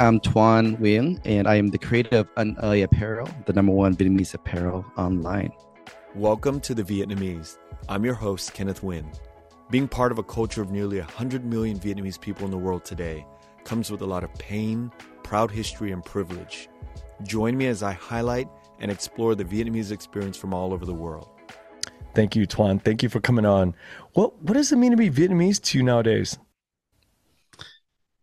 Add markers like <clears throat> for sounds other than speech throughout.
I'm Tuan Nguyen, and I am the creator of Anh Oi Apparel, the number one Vietnamese apparel online. Welcome to The Vietnamese. I'm your host, Kenneth Nguyen. Being part of a culture of nearly 100 million Vietnamese people in the world today comes with a lot of pain, proud history, and privilege. Join me as I highlight and explore the Vietnamese experience from all over the world. Thank you, Tuan. Thank you for coming on. What what does it mean to be Vietnamese to you nowadays?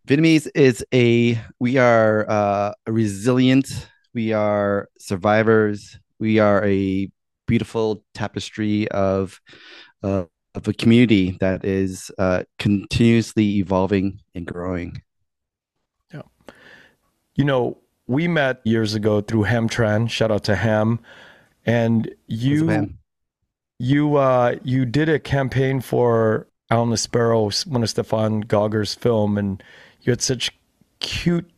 Vietnamese is a we are uh, resilient, we are survivors, we are a beautiful tapestry of uh, of a community that is uh, continuously evolving and growing. Yeah, you know, we met years ago through Ham Tran. Shout out to Ham, and you you uh, you did a campaign for Owl and the Sparrow, one of Stephane Gauger's film, and you had such cute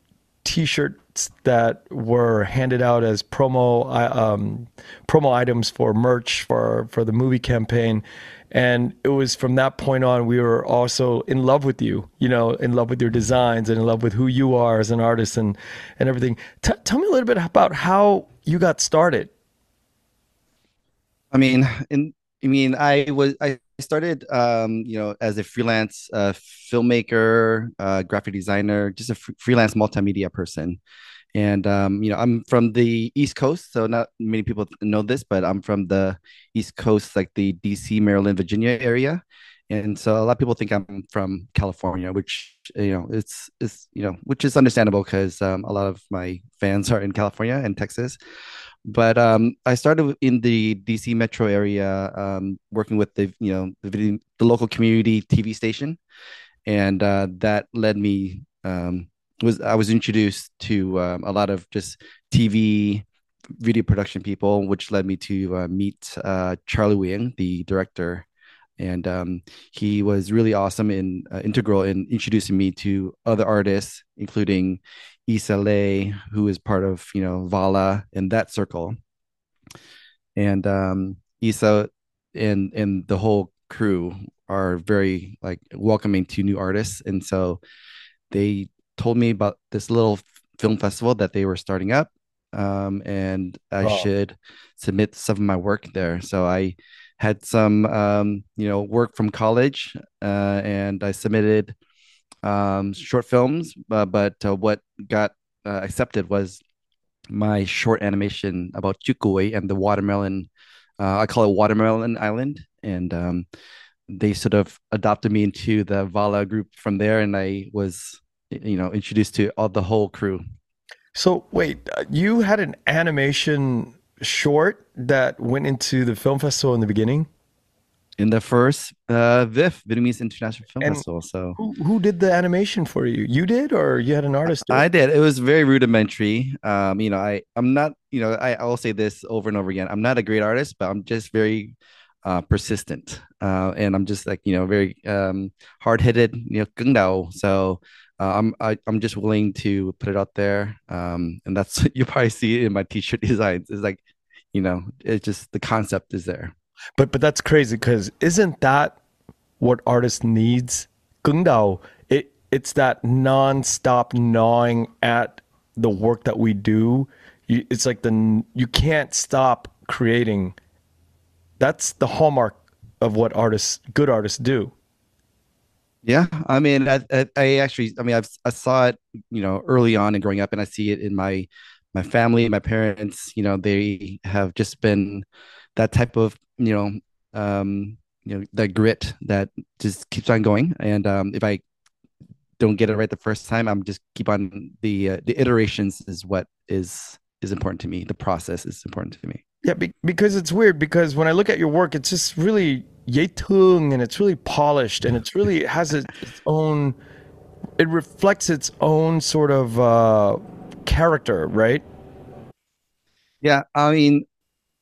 T-shirts that were handed out as promo um, promo items for merch for for the movie campaign, and it was from that point on we were also in love with you. You know, in love with your designs and in love with who you are as an artist and and everything. T- tell me a little bit about how you got started. I mean, in I mean, I was I started, um, you know, as a freelance uh, filmmaker, uh, graphic designer, just a f- freelance multimedia person. And um, you know, I'm from the East Coast, so not many people know this, but I'm from the East Coast, like the DC, Maryland, Virginia area. And so a lot of people think I'm from California, which you know, it's it's you know, which is understandable because um, a lot of my fans <laughs> are in California and Texas. But um, I started in the DC metro area, um, working with the you know the, video, the local community TV station, and uh, that led me um, was I was introduced to um, a lot of just TV video production people, which led me to uh, meet uh, Charlie Wing, the director, and um, he was really awesome and uh, integral in introducing me to other artists, including Ysa Le, who is part of you know VAALA in that circle, and um, Ysa and and the whole crew are very like welcoming to new artists, and so they told me about this little film festival that they were starting up, um, and I oh. should submit some of my work there. So I had some um, you know work from college, uh, and I submitted um, short films, uh, but uh, what got uh, accepted was my short animation about Chukui and the watermelon. Uh, I call it Watermelon Island, and um, they sort of adopted me into the VAALA group from there, and I was, you know, introduced to all the whole crew. So wait, uh, you had an animation short that went into the film festival in the beginning? In the first uh, VIFF Vietnamese International Film and Festival. So who, who, did the animation for you? You did, or you had an artist? I did. It was very rudimentary. Um, you know, I I'm not. You know, I I will say this over and over again. I'm not a great artist, but I'm just very uh, persistent, uh, and I'm just like you know very um, hard headed. You know, cứng đầu. So. Uh, I'm I, am i am just willing to put it out there, um, and that's <laughs> you probably see in my t-shirt <laughs> designs. It's like, you know, it's just the concept is there. But but that's crazy because isn't that what artist needs? cứng đầu, it it's that non-stop gnawing at the work that we do. You, it's like the you can't stop creating. That's the hallmark of what artists, good artists, do. Yeah, I mean, I, I, I actually, I mean, I've, I saw it, you know, early on and growing up, and I see it in my my family, my parents. You know, they have just been that type of you know um you know that grit that just keeps on going. And um if i don't get it right the first time i'm just keep on the uh, the iterations is what is is important to me. The process is important to me. Yeah be- because it's weird because when i look at your work it's just really tung and it's really polished and it's really it has its own it reflects its own sort of uh character right? Yeah i mean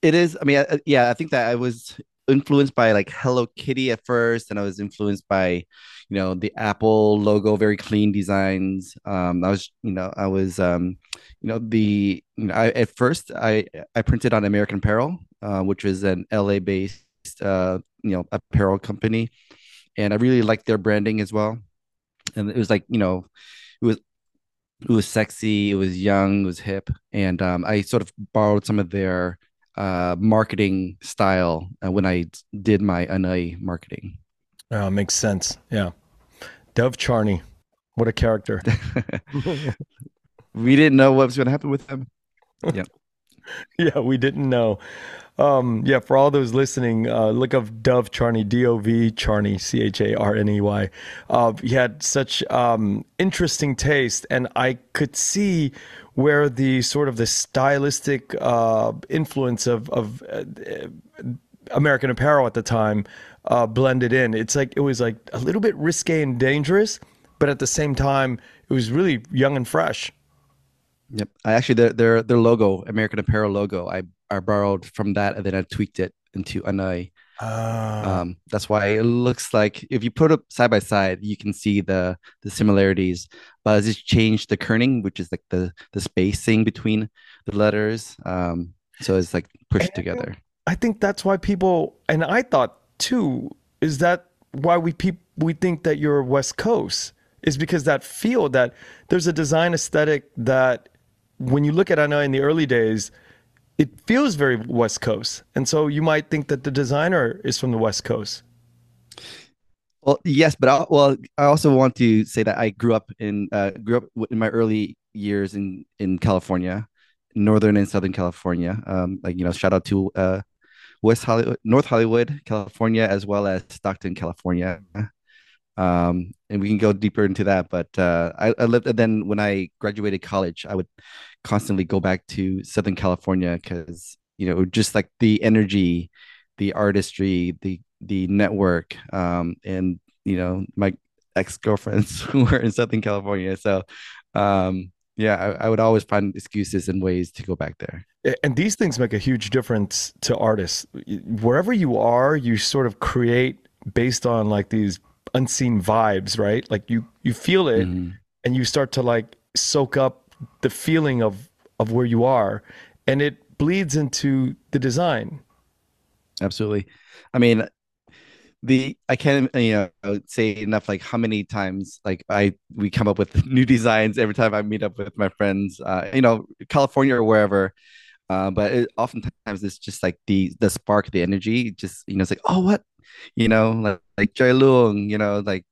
it is. I mean, I, yeah, I think that I was influenced by like Hello Kitty at first, and I was influenced by, you know, the Apple logo, very clean designs. Um, I was, you know, I was, um, you know, the, you know, I at first I I printed on American Apparel, uh, which was an LA based, uh, you know, apparel company, and I really liked their branding as well. And it was like, you know, it was it was sexy, it was young, it was hip, and um, I sort of borrowed some of their uh, marketing style uh, when I did my Anh Oi marketing. Oh, makes sense. Yeah, Dov Charney, what a character. <laughs> <laughs> we didn't know what was going to happen with him. <laughs> Yeah. yeah, we didn't know. Um, yeah, for all those listening, uh, look up Dov Charney, D O V Charney, C H A R N E Y. Uh, he had such um, interesting taste, and I could see where the sort of the stylistic uh, influence of, of uh, American Apparel at the time uh, blended in. It's like it was like a little bit risque and dangerous, but at the same time, it was really young and fresh. Yep. I actually their their their logo, American Apparel logo, I I borrowed from that and then I tweaked it into Anh Oi. Uh, um, that's why it looks like if you put it side by side, you can see the the similarities. But I just changed the kerning, which is like the the spacing between the letters. Um, so it's like pushed together. I think that's why people and I thought too is that why we pe- we think that you're West Coast is because that feel that there's a design aesthetic that when you look at Anh Oi in the early days, it feels very West Coast, and so you might think that the designer is from the West Coast. Well, yes, but I, well, I also want to say that I grew up in uh, grew up in my early years in in California, northern and southern California. Um, like you know, shout out to uh, West Hollywood, North Hollywood, California, as well as Stockton, California um, and we can go deeper into that. But uh, I, I lived, and then when I graduated college, I would constantly go back to Southern California because you know just like the energy, the artistry, the the network, um, and you know my ex girlfriends <laughs> who were in Southern California. So, um, yeah, I, I would always find excuses and ways to go back there. And these things make a huge difference to artists. Wherever you are, you sort of create based on like these unseen vibes, right? Like you you feel it mm-hmm. and you start to like soak up the feeling of of where you are and it bleeds into the design. Absolutely. I mean, the I can't you know say enough like how many times like I we come up with <laughs> new designs every time I meet up with my friends uh you know California or wherever uh but it, oftentimes it's just like the the spark the energy just you know it's like oh what you know, like like Joy Lung, you know, like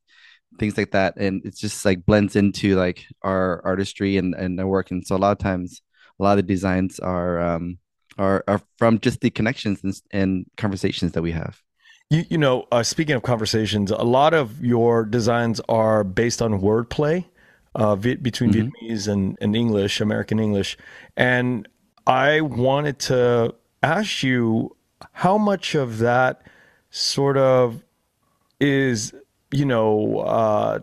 things like that. And it's just like blends into like our artistry and, and our work. And so a lot of times a lot of the designs are um are, are from just the connections and, and conversations that we have. You, you know, uh, speaking of conversations, a lot of your designs are based on wordplay uh, between mm-hmm. Vietnamese and, and English, American English. And I wanted to ask you how much of that sort of is, you know, uh,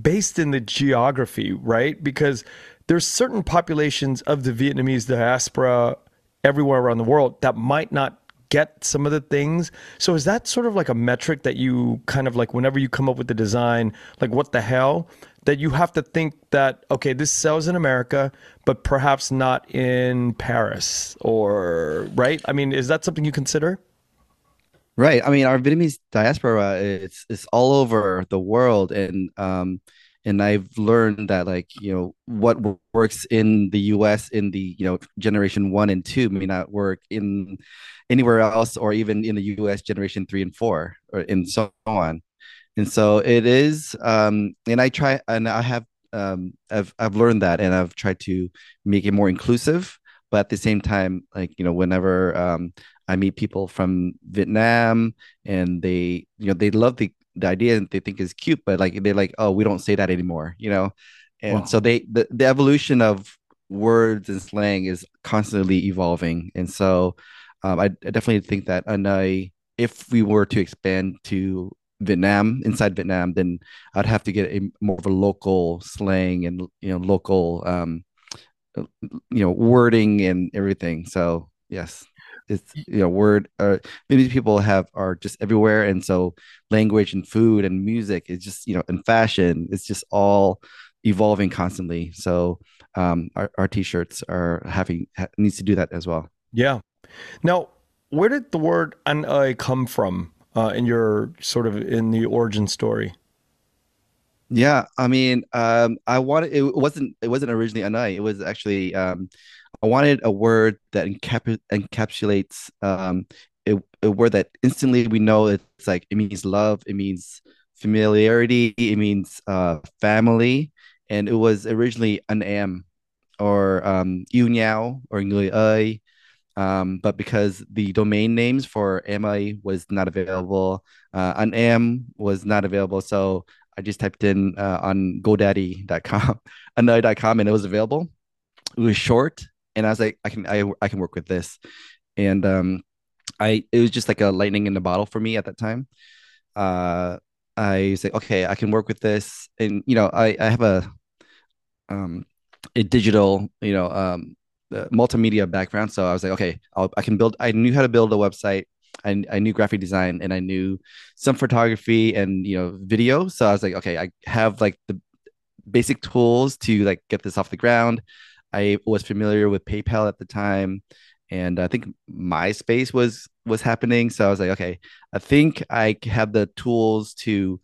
based in the geography, right? Because there's certain populations of the Vietnamese diaspora everywhere around the world that might not get some of the things. So is that sort of like a metric that you kind of like whenever you come up with the design, like what the hell, that you have to think that okay, this sells in America, but perhaps not in Paris or right? I mean, is that something you consider? Right. I mean, our Vietnamese diaspora it's it's all over the world, and um, and I've learned that like you know what works in the U.S. in the you know generation one and two may not work in anywhere else, or even in the U.S. generation three and four, or and so on. And so it is, um, and I try, and I have, um, I've I've learned that, and I've tried to make it more inclusive but at the same time like you know whenever um, I meet people from Vietnam and they, you know, they love the, the idea and they think is cute, but like they're like, oh, we don't say that anymore, you know? And wow. so they the, the evolution of words and slang is constantly evolving. And so um, I, I, definitely think that Anh Oi, if we were to expand to Vietnam, inside Vietnam, then I'd have to get a more of a local slang and you know local um, you know wording and everything. So yes it's you know word uh maybe people have are just everywhere and so language and food and music is just you know and fashion it's just all evolving constantly. So um our, our t-shirts are having ha- needs to do that as well. Yeah. Now where did the word an come from uh, in your sort of in the origin story? Yeah, I mean, um, I wanted it wasn't it wasn't originally Anh Oi. It was actually um, I wanted a word that encap encapsulates um, a, a word that instantly we know it's like it means love, it means familiarity, it means uh, family, and it was originally an am or um, yu nhau or người ơi, um, but because the domain names for MI was not available, uh, an am was not available, so I just typed in uh, on GoDaddy.com, <laughs> anhoi.com, and it was available. It was short, and I was like, I can I I can work with this, and um, I it was just like a lightning in the bottle for me at that time. Uh, I say, okay, I can work with this, and you know, I I have a um a digital, you know, um multimedia background, so I was like, okay, I'll, I can build. I knew how to build a website. I, I knew graphic design and I knew some photography and you know video. So I was like, okay, I have like the basic tools to like get this off the ground. I was familiar with PayPal at the time, and I think MySpace was was happening. So I was like, okay, I think I have the tools to, you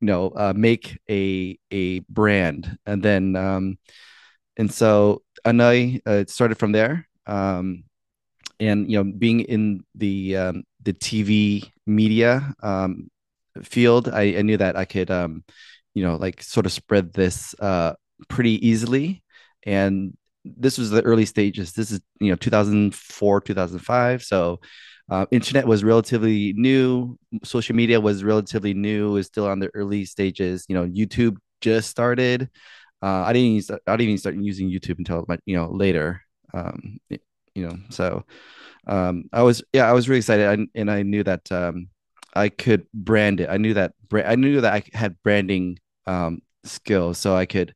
know, uh, make a a brand, and then um, and so Anh Oi uh, started from there. Um, and you know, being in the um, the TV media um, field, I, I knew that I could um, you know, like sort of spread this uh pretty easily. And this was the early stages. This is you know 2004, 2005. So uh, internet was relatively new. Social media was relatively new. Was still on the early stages. You know, YouTube just started. Uh, I didn't I didn't even start using YouTube until you know later. Um, you know, so um, I was yeah, I was really excited, I, and I knew that um, I could brand it. I knew that I knew that I had branding um, skills, so I could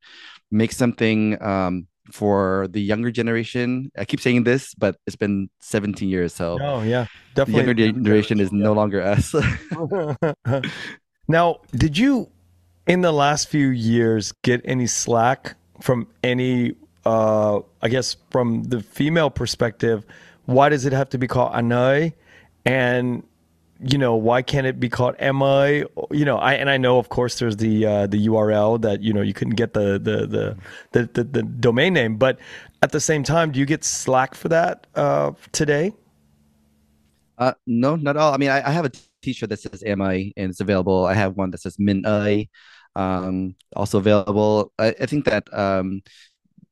make something um, for the younger generation. I keep saying this, but it's been 17 years, so oh yeah, definitely. The younger generation is yeah. no longer us. <laughs> now, did you in the last few years get any slack from any? Uh, I guess from the female perspective, why does it have to be called Anh Oi? And you know why can't it be called mi you know i and i know of course there's the uh, the url that you know you couldn't get the the, the the the, the domain name but at the same time do you get slack for that uh, today? Uh no not all. I mean i, I have a t-shirt that says mi and it's available. I have one that says min um also available. I, I think that um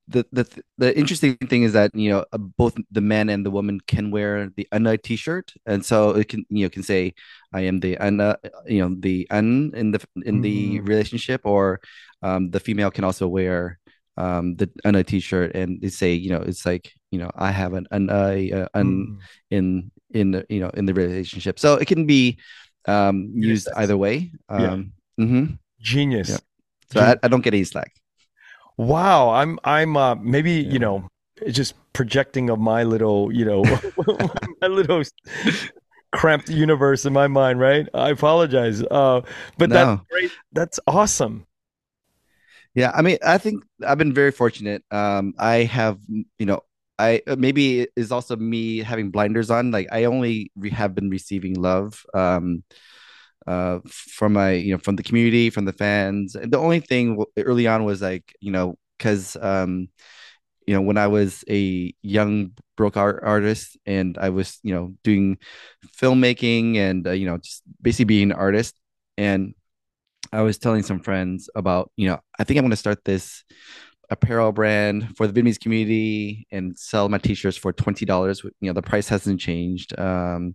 the the the interesting thing is that you know uh, both the man and the woman can wear the Anna t-shirt, and so it can you know can say I am the Anna, you know the An in the in the mm. relationship, or um, the female can also wear um, the Anna t-shirt and they say you know it's like you know I have an an uh, an mm. in in the you know in the relationship, so it can be um, used yes, either way. Um, yeah. mm-hmm. Genius. Yeah. So. I, I don't get any slack. Wow, I'm I'm uh, maybe yeah. you know just projecting of my little you know <laughs> my little cramped universe in my mind, right? I apologize, uh, but no. that's great. That's awesome. Yeah, I mean, I think I've been very fortunate. Um, I have, you know, I maybe it is also me having blinders on. Like I only re- have been receiving love. Um, uh, from my you know from the community from the fans. The only thing early on was like you know because um you know when i was a young broke art artist and i was you know doing filmmaking and uh, you know just basically being an artist and i was telling some friends about you know i think i'm going to start this apparel brand for the Vietnamese community and sell my t-shirts for $20 you know the price hasn't changed. Um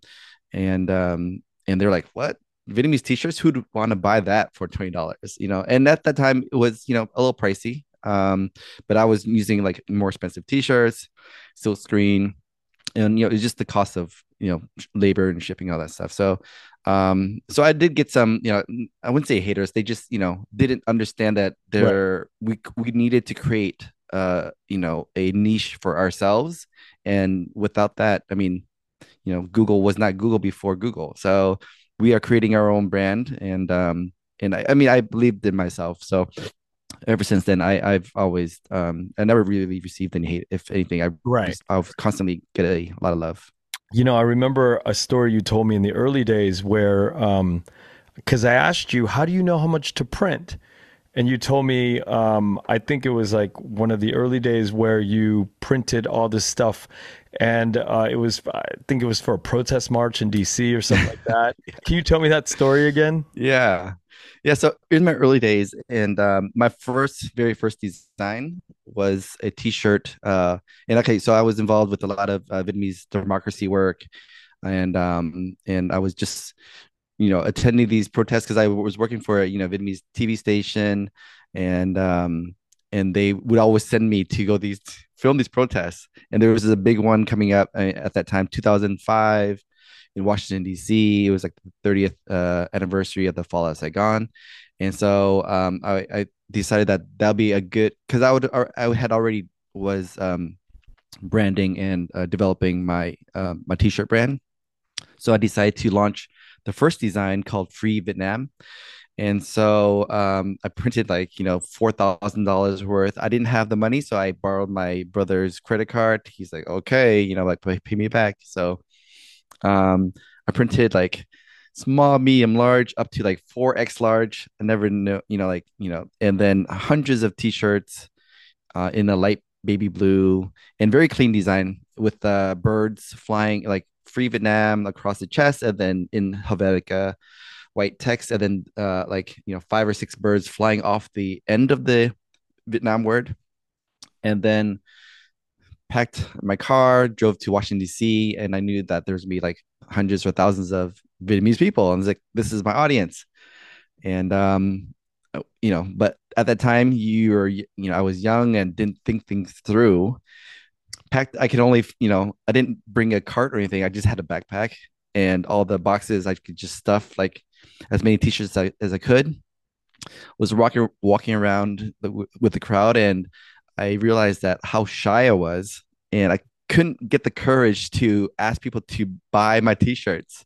and um and they're like what Vietnamese t-shirts, who'd want to buy that for twenty dollars? You know, and at that time it was you know a little pricey. Um, but I was using like more expensive t-shirts, silk screen, and you know it's just the cost of you know labor and shipping all that stuff. So, um, so I did get some you know I wouldn't say haters. They just you know didn't understand that there right. we we needed to create uh you know a niche for ourselves, and without that, I mean, you know, Google was not Google before Google. So we are creating our own brand and um and I, I mean I believed in myself. So ever since then I I've always um I never really received any hate if anything. I right. I've constantly get a, a lot of love. You know I remember a story you told me in the early days where um because I asked you how do you know how much to print and you told me um, I think it was like one of the early days where you printed all this stuff, and uh, it was I think it was for a protest march in D.C. or something like <laughs> that. Can you tell me that story again? Yeah, yeah. So in my early days, and um, my first, very first design was a T-shirt. Uh, and okay, so I was involved with a lot of uh, Vietnamese democracy work, and um, and I was just you know attending these protests because I was working for a you know Vietnamese TV station, and um, and they would always send me to go these film these protests. And there was a big one coming up uh, at that time, 2005 in Washington D.C. It was like the 30th uh, anniversary of the fall of Saigon, and so um, I, I, decided that that'd be a good because I would I had already was um, branding and uh, developing my uh, my t-shirt brand, so I decided to launch the first design called Free Vietnam. And so um, I printed like, you know, $4,000 worth. I didn't have the money. So I borrowed my brother's credit card. He's like, okay, you know, like pay, pay me back. So um, I printed like small, medium, large, up to like 4X large. I never know, you know, like, you know, and then hundreds of t shirts uh, in a light baby blue and very clean design with uh, birds flying like free Vietnam across the chest, and then in Helvetica, white text, and then uh, like you know five or six birds flying off the end of the Vietnam word, and then packed my car, drove to Washington D.C., and I knew that there's gonna be like hundreds or thousands of Vietnamese people, and I was like, this is my audience, and um, you know, but at that time you were, you know, I was young and didn't think things through, packed i could only you know i didn't bring a cart or anything. I just had a backpack and all the boxes i could just stuff like as many t-shirts as I, as I could. Was walking walking around the, with the crowd and i realized that how shy i was and i couldn't get the courage to ask people to buy my t-shirts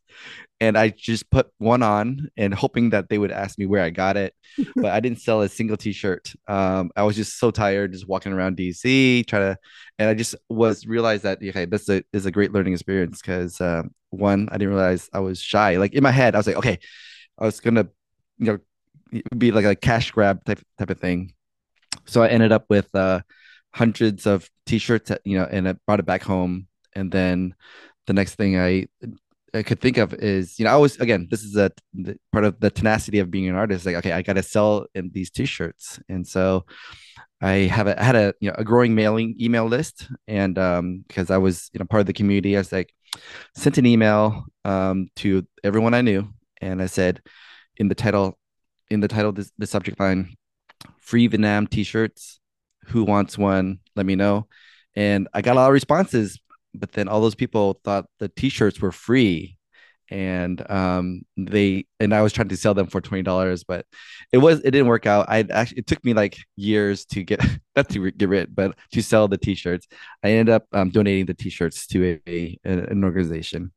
and I just put one on and hoping that they would ask me where I got it. <laughs> but I didn't sell a single t-shirt. Um, I was just so tired just walking around DC, trying to, and I just was realized that okay, this is a, is a great learning experience because uh, one, I didn't realize I was shy. Like in my head, I was like, okay, I was gonna, you know, be like a cash grab type type of thing. So I ended up with uh, hundreds of t-shirts, you know, and I brought it back home. And then the next thing I I could think of is, you know, I was again, this is a part of the tenacity of being an artist. Like, okay, I got to sell in these t-shirts, and so I have a I had a you know a growing mailing email list, and um, because I was you know part of the community, I was like sent an email um to everyone I knew, and I said in the title, in the title, this, the subject line, free Vietnam t-shirts. Who wants one? Let me know. And I got a lot of responses but then all those people thought the t-shirts were free. And um they and i was trying to sell them for $20 but it was it didn't work out. I actually it took me like years to get <laughs> not to get rid but to sell the t-shirts. I ended up um, donating the t-shirts to a, a an organization.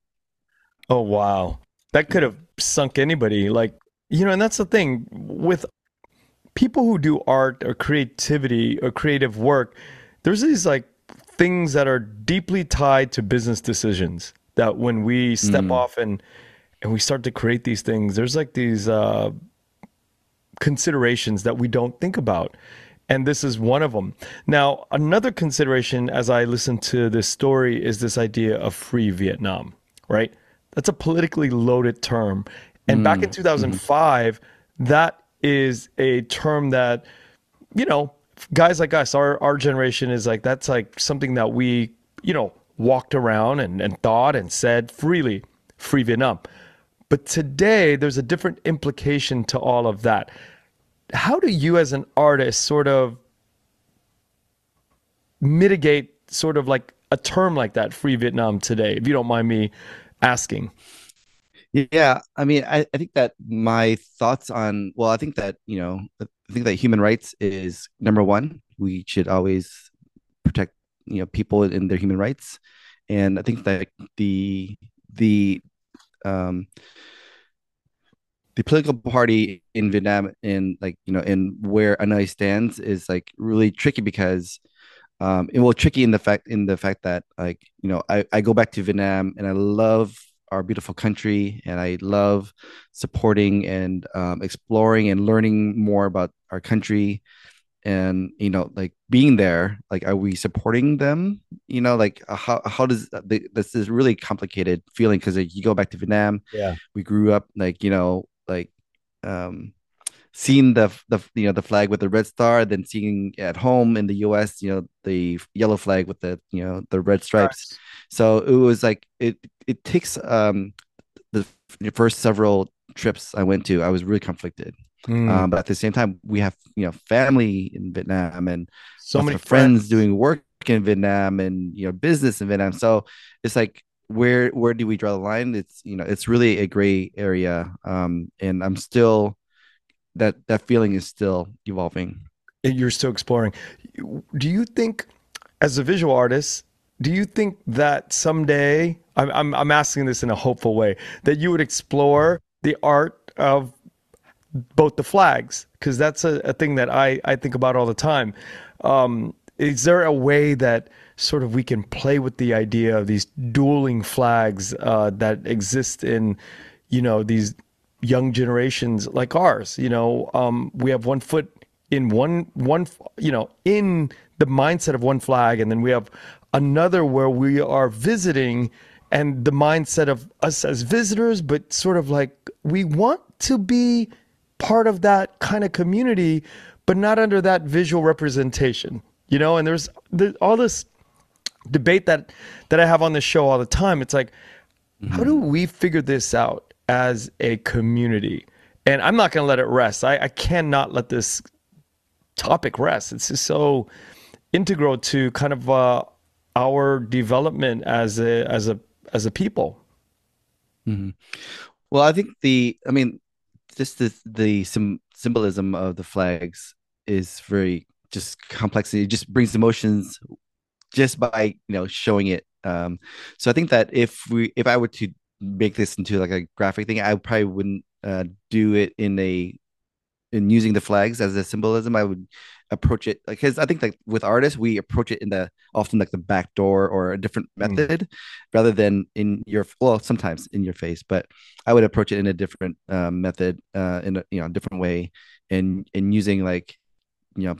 Oh wow. That could have sunk anybody. Like you know and that's the thing. With people who do art or creativity or creative work there's these like things that are deeply tied to business decisions that when we step mm. off and and we start to create these things there's like these uh, considerations that we don't think about and this is one of them now another consideration as i listen to this story is this idea of free vietnam right that's a politically loaded term and mm. back in 2005 mm. that is a term that you know guys like us, our our generation is like that's like something that we, you know, walked around and, and thought and said freely, free Vietnam. But today there's a different implication to all of that. How do you as an artist sort of mitigate sort of like a term like that, free Vietnam today, if you don't mind me asking? Yeah, I mean, I, I think that my thoughts on well, I think that you know I think that human rights is number one. We should always protect you know people in their human rights, and I think that the the um, the political party in Vietnam in like you know in where Hanoi stands is like really tricky because um it well tricky in the fact in the fact that like you know I, I go back to Vietnam and I love our beautiful country, and I love supporting and um, exploring and learning more about our country. And you know, like being there, like, are we supporting them? You know, like how how does the, this is really complicated feeling because like, you go back to Vietnam. Yeah, we grew up like you know like um seeing the the you know the flag with the red star, then seeing at home in the U.S. you know the yellow flag with the you know the red stripes. Right. So it was like it it takes um the first several trips I went to, I was really conflicted. Mm. Um, but at the same time, we have you know family in Vietnam and so many friends. friends doing work in Vietnam and you know business in Vietnam. So it's like where where do we draw the line? It's you know it's really a gray area, um, and I'm still that that feeling is still evolving. You're still exploring. Do you think, as a visual artist, do you think that someday I'm, I'm I'm asking this in a hopeful way that you would explore the art of both the flags because that's a, a, thing that I I think about all the time. Um, is there a way that sort of we can play with the idea of these dueling flags uh, that exist in you know these young generations like ours. You know, um, we have one foot in one one you know in the mindset of one flag, and then we have another where we are visiting and the mindset of us as visitors, but sort of like we want to be part of that kind of community, but not under that visual representation. You know, and there's, all this debate that that I have on this show all the time. It's like, mm-hmm. how do we figure this out? as a community. And I'm not going to let it rest. I, I cannot let this topic rest. It's just so integral to kind of uh, our development as a as a as a people. Mm-hmm. Well, I think the I mean, just the the sim- symbolism of the flags is very just complex. It just brings emotions just by you know showing it. Um, so I think that if we if I were to make this into like a graphic thing, I probably wouldn't uh, do it in a in using the flags as a symbolism. I would approach it like because I think like with artists, we approach it in the often like the back door or a different mm. method mm. rather than in your well sometimes in your face, but I would approach it in a different uh, method uh, in a you know different way and and using like you know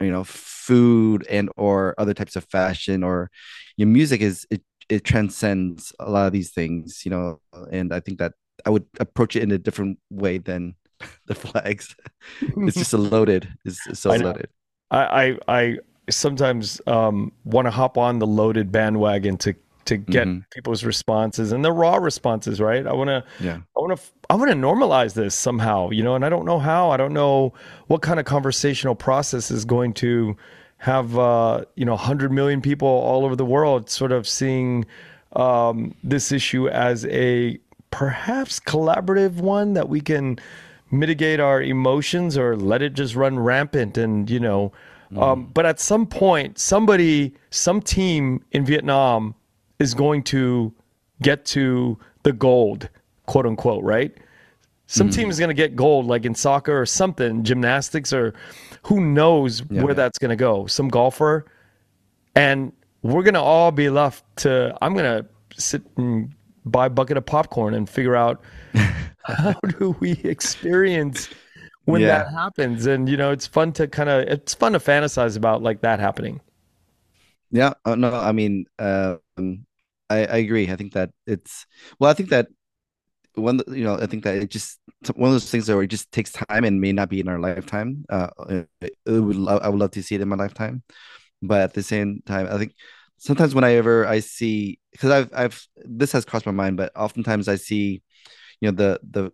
you know food and or other types of fashion or your music is it it transcends a lot of these things, you know, and I think that I would approach it in a different way than <laughs> the flags. it's just a loaded. It's, it's so I loaded. I, I, I sometimes um, want to hop on the loaded bandwagon to to get mm-hmm. people's responses and the raw responses, right? I want to, yeah, I want to, I want to normalize this somehow, you know, and I don't know how. I don't know what kind of conversational process is going to have uh, you know 100 million people all over the world sort of seeing um, this issue as a perhaps collaborative one that we can mitigate our emotions or let it just run rampant and you know mm. um, but at some point somebody some team in vietnam is going to get to the gold quote unquote right some mm. team is going to get gold like in soccer or something gymnastics or who knows yeah, where yeah. that's going to go? Some golfer, and we're going to all be left to. I'm going to sit and buy a bucket of popcorn and figure out <laughs> how do we experience when yeah. that happens. And you know, it's fun to kind of it's fun to fantasize about like that happening. Yeah. Oh, no, I mean, um, I, I agree. I think that it's well. I think that one you know i think that it just one of those things where it just takes time and may not be in our lifetime uh it, it would i would love to see it in my lifetime but at the same time i think sometimes whenever i see because i've i've this has crossed my mind but oftentimes i see you know the the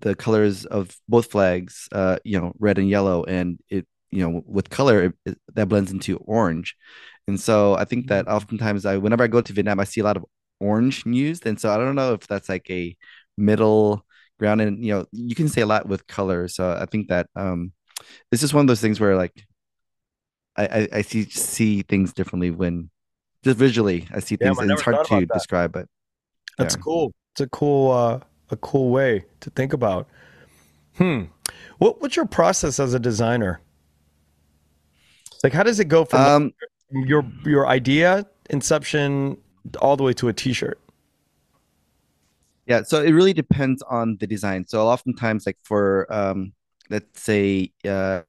the colors of both flags uh you know red and yellow and it you know with color it, it, that blends into orange. And so i think that mm-hmm. oftentimes i whenever i go to vietnam i see a lot of orange used and so i don't know if that's like a middle ground. And you know you can say a lot with color. So i think that um it's just one of those things where like i i, I see see things differently when just visually i see things yeah, and it's hard to describe but that's cool. It's a cool uh a cool way to think about. Hmm. What what's your process as a designer? Like how does it go from um, your your idea inception all the way to a t-shirt? Yeah, so it really depends on the design. So oftentimes, like for um, let's say uh,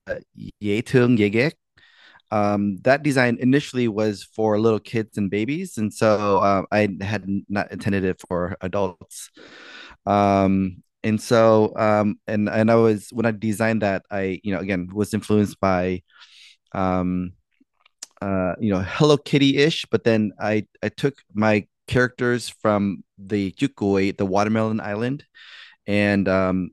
Yetung Yegek, um, that design initially was for little kids and babies, and so uh, I had not intended it for adults. Um, and so um, and and I was when I designed that, I you know again was influenced by um, uh, you know Hello Kitty ish, but then I I took my characters from the Yukoi, the Watermelon Island, and um,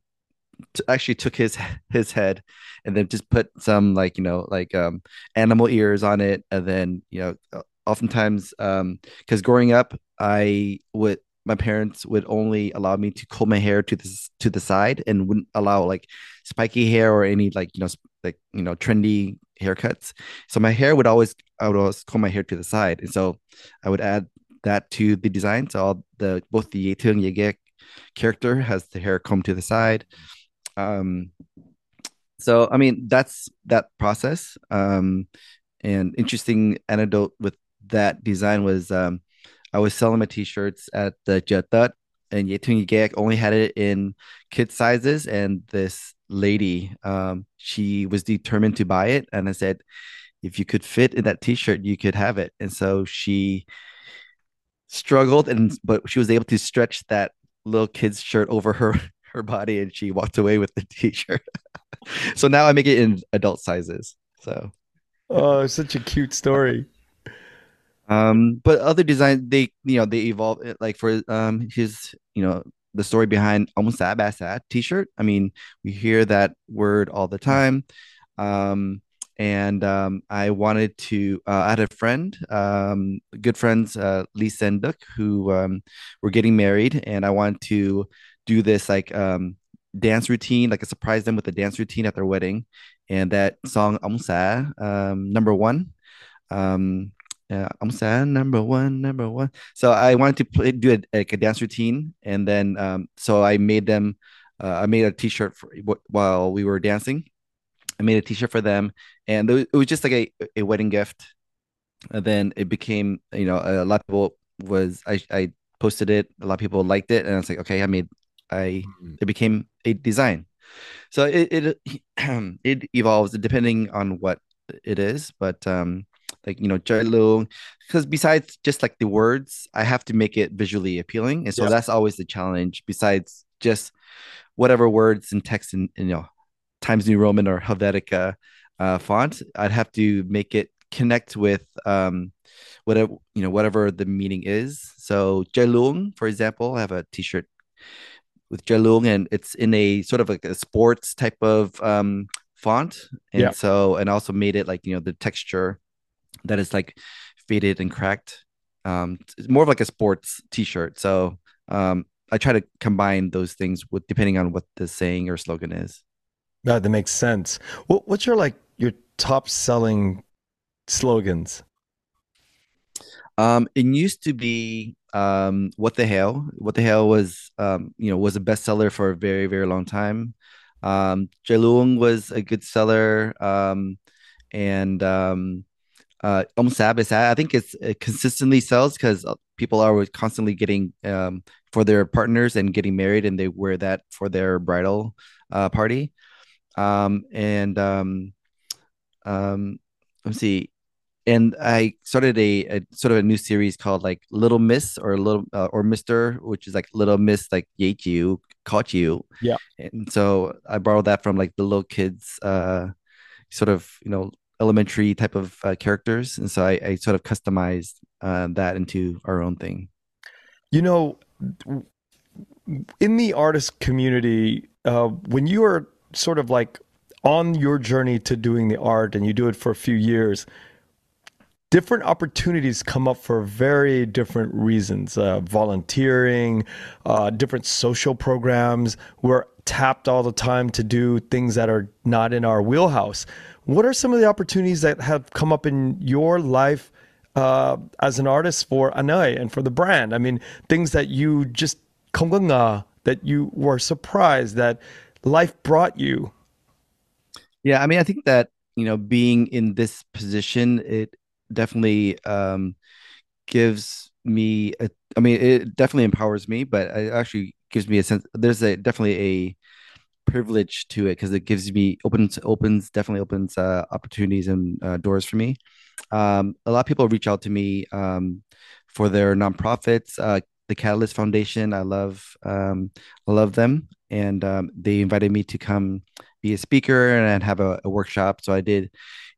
t- actually took his his head and then just put some like you know like um animal ears on it and then you know oftentimes um because growing up i would my parents would only allow me to comb my hair to the to the side and wouldn't allow like spiky hair or any like you know like you know trendy haircuts. So my hair would always i would always comb my hair to the side. And so i would add that to the design. So all the both the Yetung Yegek character has the hair combed to the side um, so I mean that's that process. Um, and interesting anecdote with that design was um, I was selling my t-shirts at the Jetat and Yetung Yegek only had it in kid sizes and this lady um, she was determined to buy it and I said if you could fit in that t-shirt you could have it and so she struggled and but she was able to stretch that little kid's shirt over her her body and she walked away with the <laughs> t-shirt. so now I make it in adult sizes. So Oh, such a cute story. Um, but other designs they you know they evolve like for um his you know the story behind almost sad, that t-shirt. I mean, we hear that word all the time. Um and um, I wanted to. Uh, I had a friend, um, good friends, uh, Lisa and Duck, who um, were getting married, and I wanted to do this like um dance routine, like a surprise them with a dance routine at their wedding. And that song um, number one. Um yeah, Amsa number one, number one. So I wanted to play, do a, like a dance routine, and then um, so I made them. Uh, I made a T-shirt for while we were dancing. I made a T-shirt for them, and it was just like a, a wedding gift. And then it became, you know, a lot of people was I I posted it. A lot of people liked it, and I was like, okay, I made I mm-hmm. it became a design. So it it <clears throat> it evolves depending on what it is, but um like you know Jailung because besides just like the words, I have to make it visually appealing, and so that's always the challenge. Besides just whatever words and text in, in you know Times New Roman or Helvetica uh, font, I'd have to make it connect with um whatever you know whatever the meaning is. So Jailung, for example, I have a T-shirt with Jailung, and it's in a sort of like a sports type of um, font, and yeah. so and also made it like you know the texture that is like faded and cracked. Um, it's more of like a sports T-shirt. So um, I try to combine those things with depending on what the saying or slogan is. That that makes sense. What, what's your like your top selling slogans? Um, it used to be um, what the hell? What the hell was um, you know was a bestseller for a very very long time. Um, was a good seller, um, and um, uh, I think it's it consistently sells because uh, people are constantly getting um, for their partners and getting married, and they wear that for their bridal uh, party. Um, and um, um, let's see, and I started a, a, sort of a new series called like Little Miss or Little uh, or Mister, which is like Little Miss like you caught you. Yeah. And so I borrowed that from like the little kids, uh, sort of you know elementary type of uh, characters, and so I, I sort of customized uh, that into our own thing. You know, in the artist community, uh, when you are sort of like on your journey to doing the art and you do it for a few years different opportunities come up for very different reasons uh, volunteering uh, different social programs. We're tapped all the time to do things that are not in our wheelhouse. What are some of the opportunities that have come up in your life uh, as an artist for Anh Oi and for the brand? I mean things that you just that you were surprised that life brought you. Yeah i mean i think that you know being in this position it definitely um, gives me. A, I mean, it definitely empowers me, but it actually gives me a sense. There's a definitely a privilege to it because it gives me opens opens definitely opens uh, opportunities and uh, doors for me. Um, a lot of people reach out to me um, for their nonprofits. Uh, the Catalyst Foundation, I love um, I love them, and um, they invited me to come be a speaker and have a, a workshop. So I did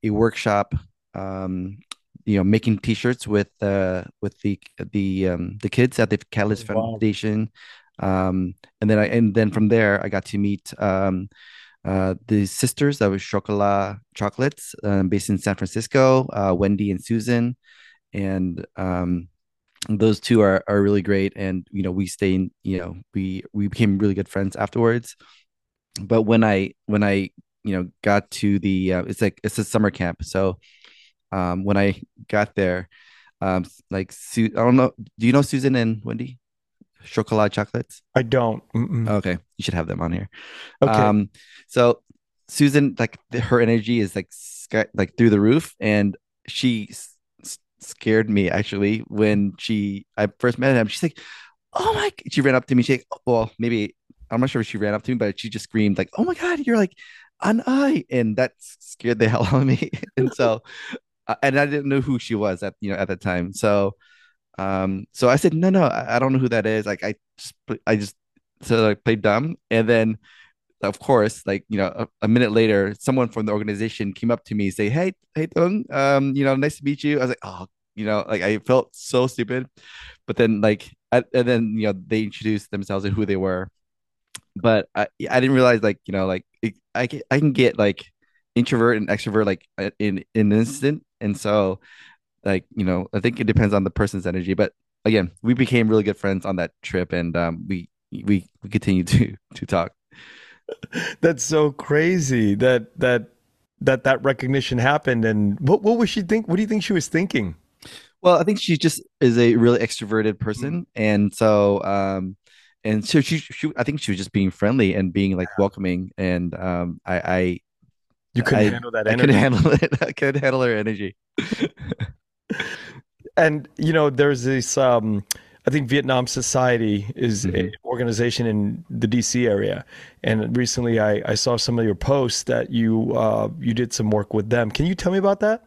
a workshop um, you know making t-shirts with uh with the the um the kids at the catalyst wow. foundation um, and then I and then from there I got to meet um, uh, the sisters that was Chocolat Chocolates, um, based in San Francisco, uh, Wendy and Susan, and um, those two are are really great. And you know we stayed, you know we we became really good friends afterwards. But when I when I you know got to the uh, it's like it's a summer camp, so um, when I got there, um, like Su- I don't know, do you know Susan and Wendy? chocolate chocolates? I don't. Mm-mm. Okay, you should have them on here. Okay. Um, so Susan, like her energy is like like through the roof, and she s- scared me actually when she I first met him. She's like, "Oh my!" She ran up to me. She like, well, maybe I'm not sure if she ran up to me, but she just screamed like, "Oh my god, you're like Anh Oi!" And that scared the <laughs> hell out of me. and so, uh, and I didn't know who she was at you know at the time. So um, so I said, no, no, I, I don't know who that is. Like I just, I just so like played dumb, and then of course, like you know, a, a, minute later, someone from the organization came up to me, say, "Hey, hey, Tung, um, you know, nice to meet you." I was like, "Oh, you know, like I felt so stupid," but then like, I, and then you know, they introduced themselves and who they were, but I, I didn't realize like you know, like it, I can, I can get like introvert and extrovert like in, in an instant, and so like you know i think it depends on the person's energy but again we became really good friends on that trip and um, we we we continue to to talk. <laughs> That's so crazy that that that that recognition happened. And what what was she think what do you think she was thinking? Well i think she just is a really extroverted person. Mm-hmm. and so um and so she, she i think she was just being friendly and being like welcoming. And um i i you couldn't I, handle that energy. I couldn't handle it. <laughs> I couldn't handle her energy. and you know, there's this. Um, I think Vietnam Society is mm-hmm. an organization in the DC area, and recently I, I saw some of your posts that you uh, you did some work with them. Can you tell me about that?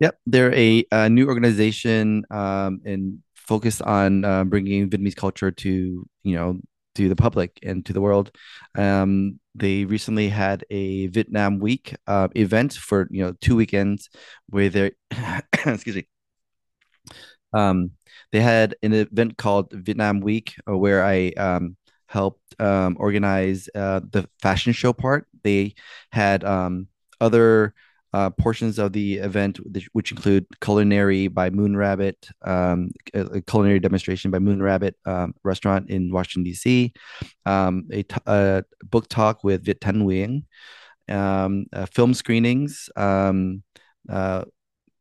Yep, they're a, a new organization um, and focused on uh, bringing Vietnamese culture to you know to the public and to the world. Um, they recently had a Vietnam Week uh, event for you know two weekends where they <coughs> excuse me. Um, they had an event called Vietnam Week uh, where I um, helped um, organize uh, the fashion show part. They had um, other uh, portions of the event, which include culinary by Moon Rabbit, um, a culinary demonstration by Moon Rabbit um, restaurant in Washington D.C., um, a, t- a book talk with Viet Thanh Nguyen, um, uh, film screenings. Um, uh,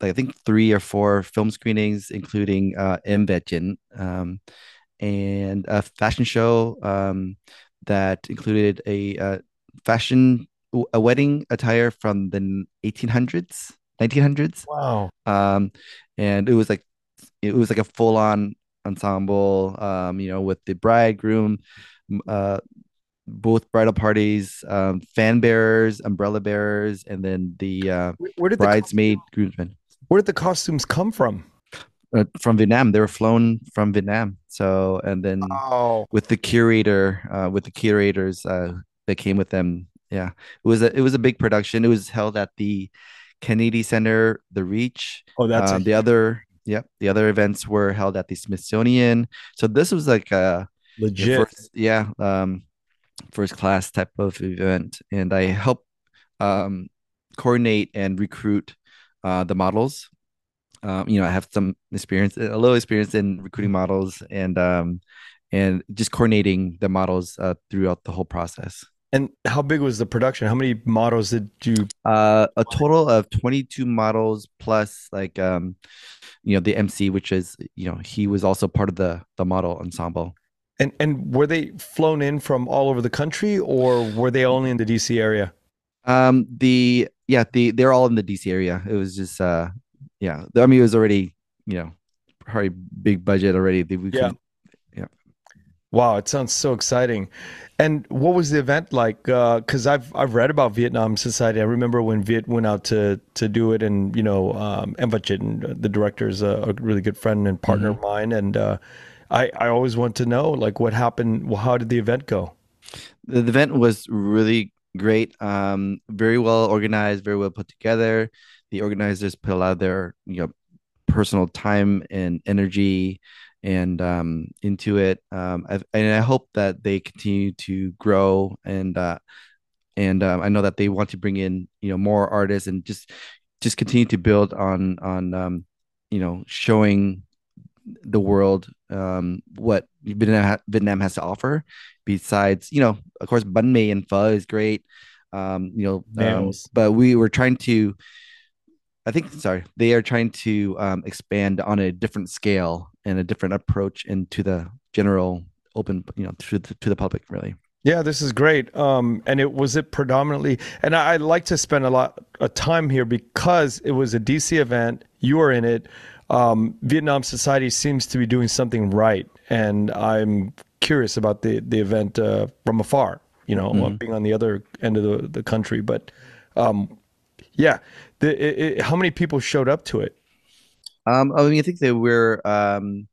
I think three or four film screenings, including uh, M um, and a fashion show that included a, a uh, fashion a wedding attire from the 1800s, 1900s. Wow. Um, and it was like it was like a full on ensemble. Um, you know, with the bridegroom, uh, both bridal parties, um, fan bearers, umbrella bearers, and then the uh, where did bridesmaid the groomsmen. Where did the costumes come from? Uh, from Vietnam. They were flown from Vietnam. So, and then oh. with the curator, uh, with the curators uh, that came with them, yeah. It was a it was a big production. It was held at the kennedy center the reach. Oh that's um, the other yep the other events were held at the smithsonian. So this was like a legit. first, yeah um first class type of event. And i helped um coordinate and recruit uh the models. Um you know i have some experience a little experience in recruiting models and um and just coordinating the models uh, throughout the whole process and how big was the production? How many models did you? Uh, a total of 22 models plus like um, you know, the MC, which is you know he was also part of the the model ensemble. And and were they flown in from all over the country, or were they only in the DC area? Um, the yeah, the they're all in the DC area. It was just uh, yeah. I mean, it was already you know probably big budget already. We yeah. yeah. Wow, it sounds so exciting. And what was the event like? Because uh, I've I've read about Vietnam Society. I remember when Viet went out to to do it, and you know, um, Emvachit, the director, is a, a, really good friend and partner mm-hmm. of mine. And uh, I I always want to know like what happened. Well, how did the event go? The, the event was really great. Um, very well organized, very well put together. The organizers put a lot of their you know personal time and energy and um, into it. Um, I've, and I hope that they continue to grow and uh, and um, I know that they want to bring in you know more artists and just just continue to build on on um, you know showing the world um, what Vietnam, Vietnam has to offer. Besides, you know, of course, banh mi and pho is great. Um, you know, um, but we were trying to I think sorry, they are trying to um, expand on a different scale and a different approach into the general open, you know, to the, to the public, really. Yeah, this is great. Um, and it was it predominantly, and I, I like to spend a lot of time here because it was a DC event. You are in it. Um, Vietnam Society seems to be doing something right, and I'm curious about the the event uh, from afar. You know, mm-hmm. being on the other end of the the country, but um, yeah, the, it, it, how many people showed up to it? Um, I mean, I think they were. Um,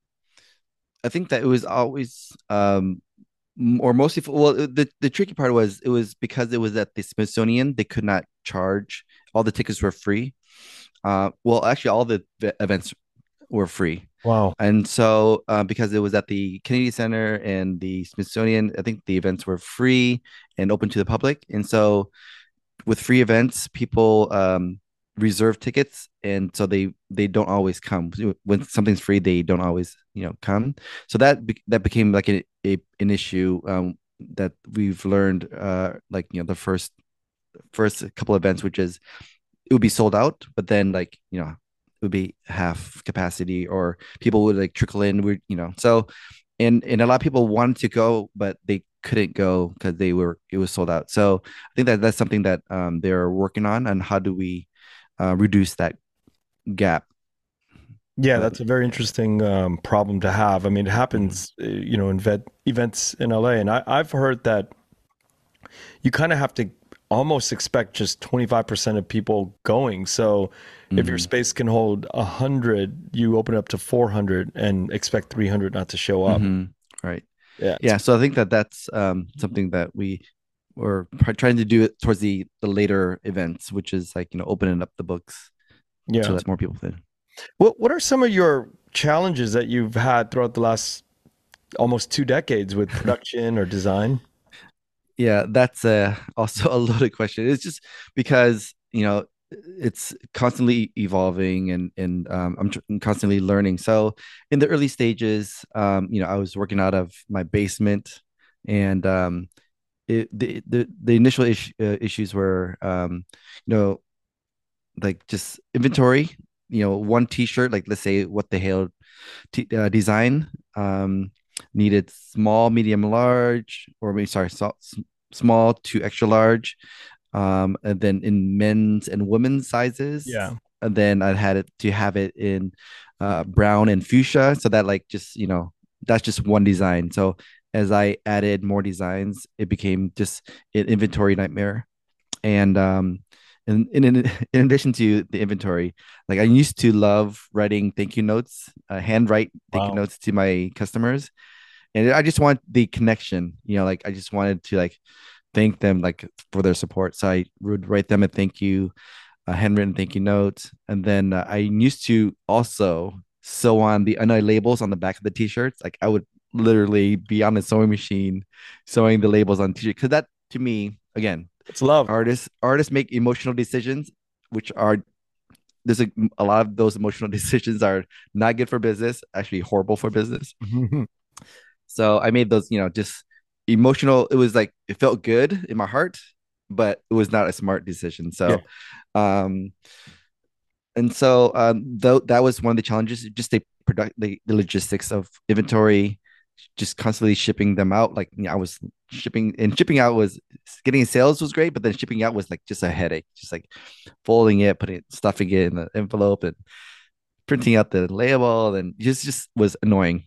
I think that it was always, um, or mostly. Well, the the tricky part was it was because it was at the Smithsonian. They could not charge. All the tickets were free. Uh, well, actually, all the events were free. Wow. And so, uh, because it was at the Kennedy Center and the Smithsonian, I think the events were free and open to the public. And so, with free events, people um, reserve tickets and so they they don't always come. When something's free they don't always you know come. So that that became like a, a an issue um, that we've learned uh like you know the first first couple events which is it would be sold out but then like you know it would be half capacity or people would like trickle in we you know. So and and a lot of people wanted to go but they couldn't go because they were it was sold out. So i think that that's something that um, they're working on and how do we uh, reduce that gap. Yeah, that's a very interesting um, problem to have. I mean, it happens, mm-hmm. Uh, you know, in vet events in LA, and I, I've heard that you kind of have to almost expect just 25% of people going. So mm-hmm. if your mm-hmm. space can hold 100, you open up to 400 and expect 300 not to show up. Mm-hmm. Right. Yeah. Yeah. So I think that that's um, something that we or trying to do it towards the the later events, which is like you know opening up the books, yeah, so that more people fit. What What are some of your challenges that you've had throughout the last almost two decades with <laughs> production or design? Yeah, that's a, also a <laughs> loaded question. It's just because you know it's constantly evolving and and um, I'm, tr- constantly learning. So in the early stages, um, you know, I was working out of my basement, and um, it, the, the the initial uh, issues were um you know like just inventory you know one t-shirt like let's say what the hell t- uh, design um needed small medium large or maybe sorry so, small to extra large um and then in men's and women's sizes. Yeah. And then i had it to have it in uh brown and fuchsia so that like just you know that's just one design. So as I added more designs, it became just an inventory nightmare. And um, in, in in addition to the inventory, like I used to love writing thank you notes, uh, handwrite thank wow. you notes to my customers, and I just want the connection. You know, like I just wanted to like thank them like for their support. So I would write them a thank you, a handwritten thank you note, and then uh, I used to also sew on the Anh Oi labels on the back of the t-shirts. Like I would literally be on the sewing machine sewing the labels on t-shirt because that to me again it's love. artists artists make emotional decisions which are there's a, a lot of those emotional <laughs> decisions are not good for business actually horrible for business. <laughs> So i made those you know just emotional it was like it felt good in my heart but it was not a smart decision. So yeah. um and so um though that was one of the challenges just the product the, the logistics of inventory just constantly shipping them out. Like you know, I was shipping and shipping out was getting sales was great, but then shipping out was like just a headache. Just like folding it, putting it, stuffing it in the envelope, and printing out the label and just just was annoying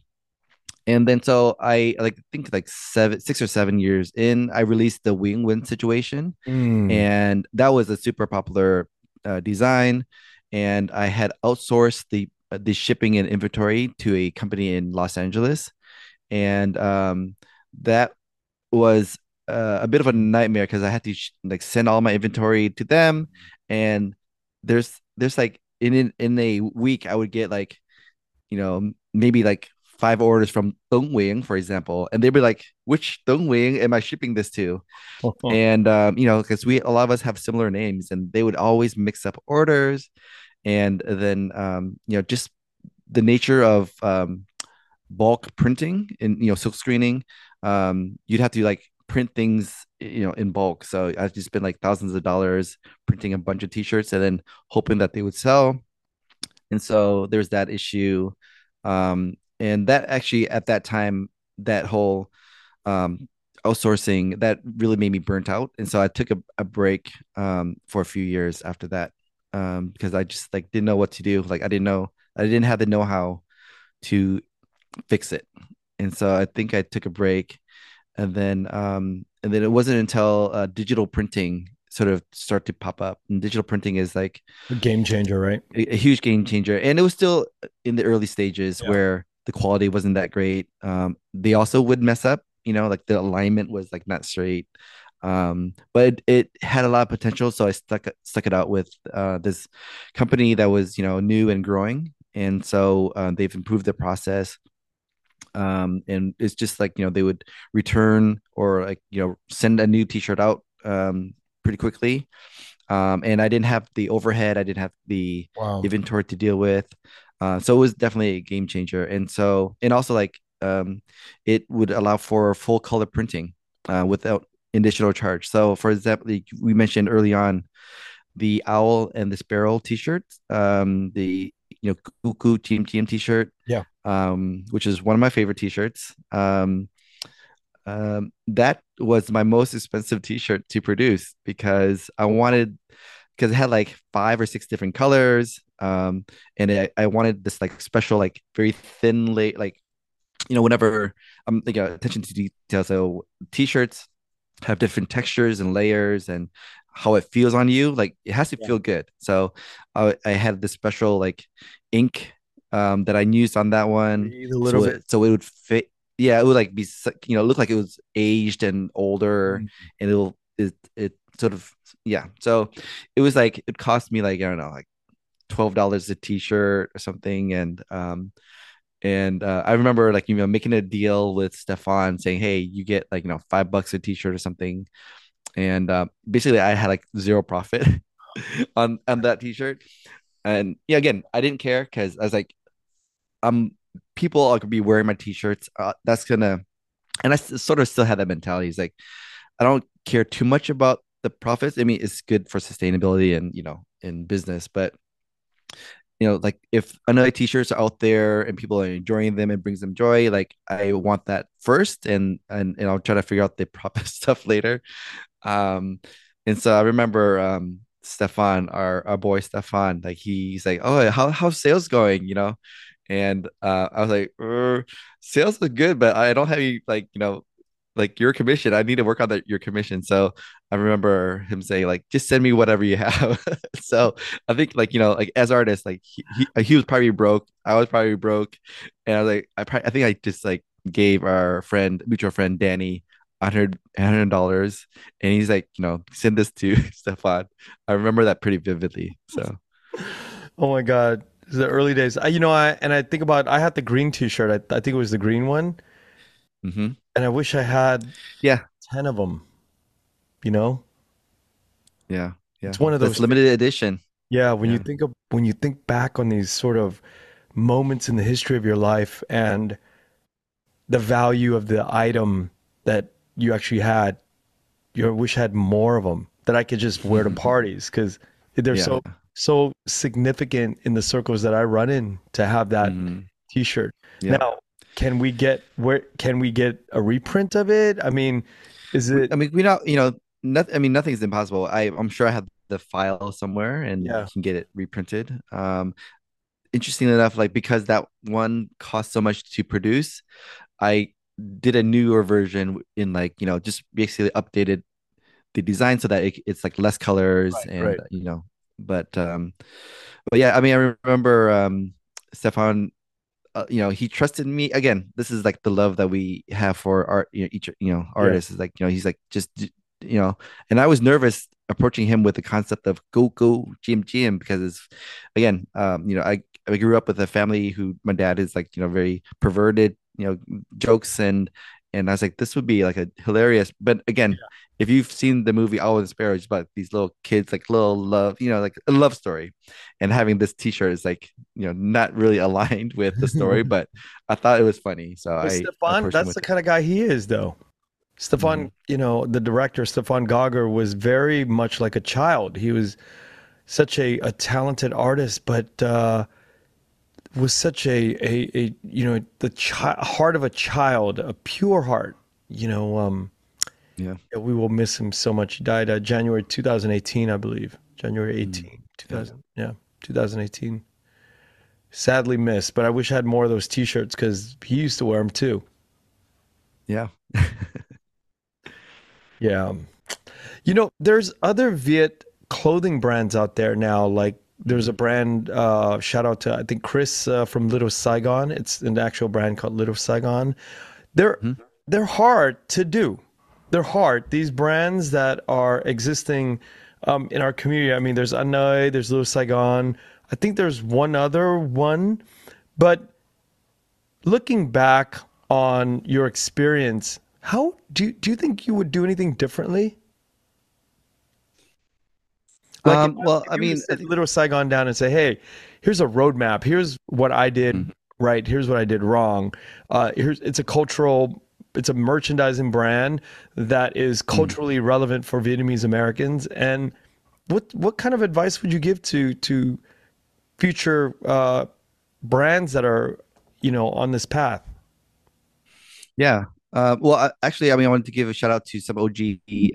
and then so I like think like seven, six or seven years in, I released the wing win situation, mm. and that was a super popular uh, design. And I had outsourced the uh, the shipping and inventory to a company in Los Angeles, and um, that was uh, a bit of a nightmare because I had to sh- like send all my inventory to them, and there's there's like in in, in a week I would get like you know maybe like five orders from Dong Wing, for example, and they'd be like, "Which Dong Wing am I shipping this to?" <laughs> and um, you know, because we a lot of us have similar names, and they would always mix up orders, and then um, you know, just the nature of um, bulk printing and you know, silk screening, um, you'd have to like print things you know in bulk. So I've just spent like thousands of dollars printing a bunch of T-shirts and then hoping that they would sell. And so there's that issue. Um, and that actually at that time that whole um, outsourcing that really made me burnt out and so i took a, a break um, for a few years after that um, because i just like didn't know what to do like i didn't know i didn't have the know-how to fix it and so i think i took a break and then um, and then it wasn't until uh, digital printing sort of start to pop up and digital printing is like a game changer right a, a huge game changer and it was still in the early stages yeah. where the quality wasn't that great. Um, they also would mess up, you know, like the alignment was like not straight. Um, but it, it, had a lot of potential, so I stuck stuck it out with uh, this company that was you know new and growing, and so uh, they've improved the process. Um, and it's just like you know they would return or like you know send a new T-shirt out um, pretty quickly. Um, and I didn't have the overhead, I didn't have the wow. inventory to deal with. Uh, so it was definitely a game changer. And so, and also like um, it would allow for full color printing uh, without additional charge. So, for example, we mentioned early on the owl and the sparrow T-shirts, um, the you know Cuckoo Team Team T-shirt, yeah, um, which is one of my favorite T-shirts. Um, um, that was my most expensive T-shirt to produce because I wanted because it had like five or six different colors um and I, I wanted this like special like very thin late like you know whenever i'm like uh, attention to detail so t-shirts have different textures and layers and how it feels on you like it has to yeah. feel good so I, I had this special like ink um that i used on that one. So it, so it would fit yeah it would like be you know look like it was aged and older mm-hmm. and it'll it, it sort of yeah. So it was like it cost me like i don't know like twelve dollars a t-shirt or something, and um, and uh, I remember like you know making a deal with Stephane saying, hey, you get like you know five bucks a t-shirt or something, and uh, basically I had like zero profit <laughs> on on that t-shirt, and yeah, again I didn't care because I was like, um, people are gonna be wearing my t-shirts. Uh, that's gonna, and I sort of still had that mentality. It's like I don't care too much about the profits. I mean, it's good for sustainability and you know in business, but you know, like if another t-shirts out there and people are enjoying them and brings them joy, like I want that first and and, and I'll try to figure out the <laughs> proper stuff later. Um and so I remember um Stephane, our, our boy Stephane, like he's like, Oh, how how's sales going? You know? And uh, I was like, er, sales is good, but I don't have any like, you know, like your commission. I need to work on that your commission. So I remember him saying like, just send me whatever you <laughs> have. so I think like you know like as artists like he, he, he was probably broke. I was probably broke, and I was like I probably, I think I just like gave our friend mutual friend Danny hundred hundred dollars, and he's like you know send this to <laughs> Stephane. I remember that pretty vividly. So. oh my god. The early days, I, you know, I and I think about I had the green T-shirt. I, I think it was the green one, mm-hmm and I wish I had yeah ten of them. You know. Yeah, yeah. It's one of those That's limited edition. Yeah, when yeah. you think of when you think back on these sort of moments in the history of your life and the value of the item that you actually had, you wish I had more of them that I could just wear to parties because they're yeah. so so significant in the circles that I run in to have that mm-hmm. T-shirt. Yeah. Now, can we get where can we get a reprint of it? I mean, is it? I mean, we not you know, nothing. I mean, nothing's impossible. I I'm sure I have the file somewhere and yeah. can get it reprinted. Um, interesting enough, like because that one cost so much to produce, I did a newer version in like you know just basically updated the design so that it, it's like less colors right, and right. you know but um but yeah i mean i remember um stephane uh, you know he trusted me again this is like the love that we have for art you know, each you know artists yeah. is like you know he's like just you know and i was nervous approaching him with the concept of go go gym gym because it's again um you know i i grew up with a family who my dad is like you know very perverted you know jokes and and i was like this would be like a hilarious but again yeah if you've seen the movie Owl and the Sparrows, about these little kids, like little love, you know, like a love story, and having this T-shirt is like, you know, not really <laughs> aligned with the story, <laughs> but I thought it was funny. So I, Stephane, that's the kind of guy he is, though. Stephane, mm-hmm. you know, the director Stephane Gauger was very much like a child. He was such a, a talented artist, but uh, was such a, a, a you know the chi- heart of a child, a pure heart. You know, um, yeah. yeah. We will miss him so much. He died uh, January 2018, I believe. January 18, mm. 2000. Yeah. yeah, 2018. Sadly missed, but I wish I had more of those t-shirts because he used to wear them too. Yeah. <laughs> yeah. You know, there's other Viet clothing brands out there now. Like there's a brand, uh, shout out to, I think Chris uh, from Little Saigon. It's an actual brand called Little Saigon. They're, mm-hmm. they're hard to do they're hard. These brands that are existing um, in our community. I mean, there's Anh Oi, there's Little Saigon. I think there's one other one, but looking back on your experience, how do do you think you would do anything differently? Like, um, well, I mean, Little Saigon down and say, "Hey, here's a roadmap. Here's what I did mm-hmm. right. Here's what I did wrong. Uh, here's it's a cultural it's a merchandising brand that is hmm. culturally mm. relevant for Vietnamese Americans. And what what kind of advice would you give to to future uh, brands that are you know on this path? Yeah. Uh, well, actually, I mean, I wanted to give a shout out to some OG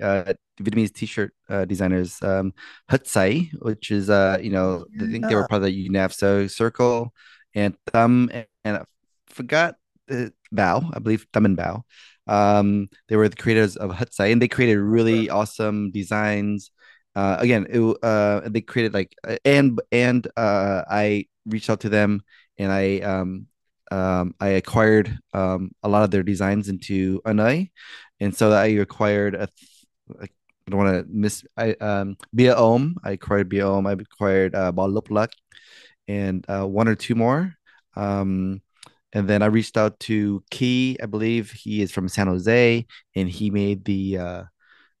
uh, Vietnamese T-shirt uh, designers, um, Hut Sai, which is, uh, you know, I think they were part of the UNAVSA Circle, and Thumb, and, and I forgot uh, Bao, I believe Thumb and Bao. Um, they were the creators of Hut Sai, and they created really awesome designs. Uh, again, it, uh, they created like and and uh, I reached out to them and I um, um, I acquired um, a lot of their designs into Anh Oi, and so I acquired a. I don't want to miss. I um Bia Om. I acquired Bia Om. I acquired uh, Luck, and uh, one or two more. Um, and then I reached out to Key. I believe he is from San Jose, and he made the uh,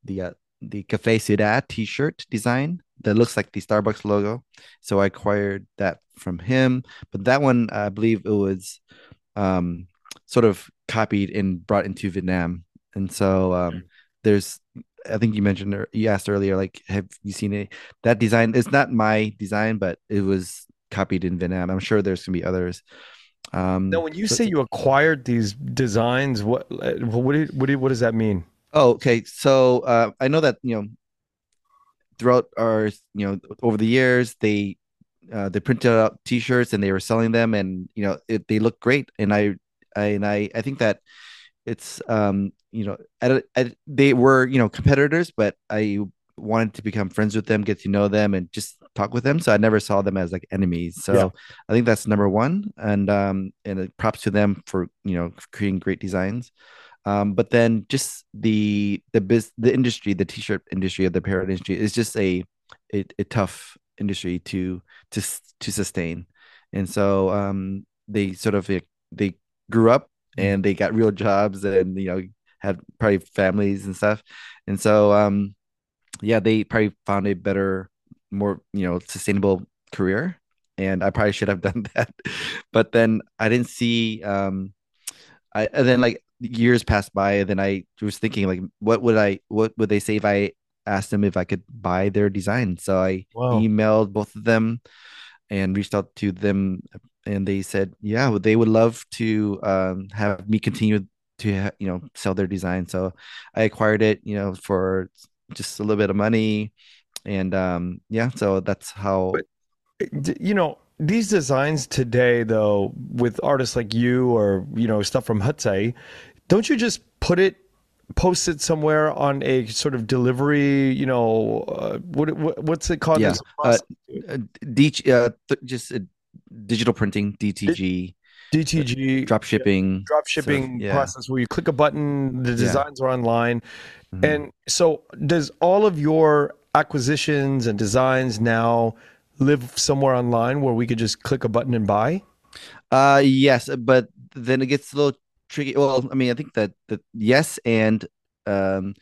the uh, the Cafe Sua Da T-shirt design that looks like the Starbucks logo. So I acquired that from him. But that one, I believe it was um, sort of copied and brought into Vietnam. And so um, there's, I think you mentioned or you asked earlier, like, have you seen it? That design is not my design, but it was copied in Vietnam. I'm sure there's gonna be others. Um, now, when you so, say you acquired these designs, what what do, what, do, what does that mean? Oh, okay. So uh, I know that you know throughout our you know over the years they uh, they printed out T-shirts and they were selling them, and you know it, they look great. And I, I and I I think that it's um you know I, I, they were you know competitors, but I wanted to become friends with them, get to know them, and just talk with them. So I never saw them as like enemies. So yeah. I think that's number one. And um, and props to them for you know creating great designs. Um, but then just the the biz the industry, the t-shirt industry of the apparel industry is just a, a, a tough industry to to to sustain. And so um, they sort of they grew up and they got real jobs and you know had probably families and stuff. And so um, yeah, they probably found a better, more you know, sustainable career. And I probably should have <laughs> done that, but then I didn't see. Um, I and then like years passed by, and then I was thinking like, what would I, what would they say if I asked them if I could buy their design? So I wow. emailed both of them and reached out to them, and they said, yeah, they would love to um, have me continue to you know sell their design. So I acquired it, you know, for just a little bit of money and um yeah so that's how but, you know these designs today, though, with artists like you or you know stuff from Hutze, don't you just put it, post it somewhere on a sort of delivery? You know, uh, what, what, what's it called? Yeah, uh, uh, D, uh, just uh, digital printing, DTG. DTG, drop shipping, drop shipping yeah. process where you click a button, the designs yeah. are online, mm-hmm. and so does all of your acquisitions and designs now live somewhere online where we could just click a button and buy? Uh, yes, but then it gets a little tricky. Well, I mean, I think that that yes, and um,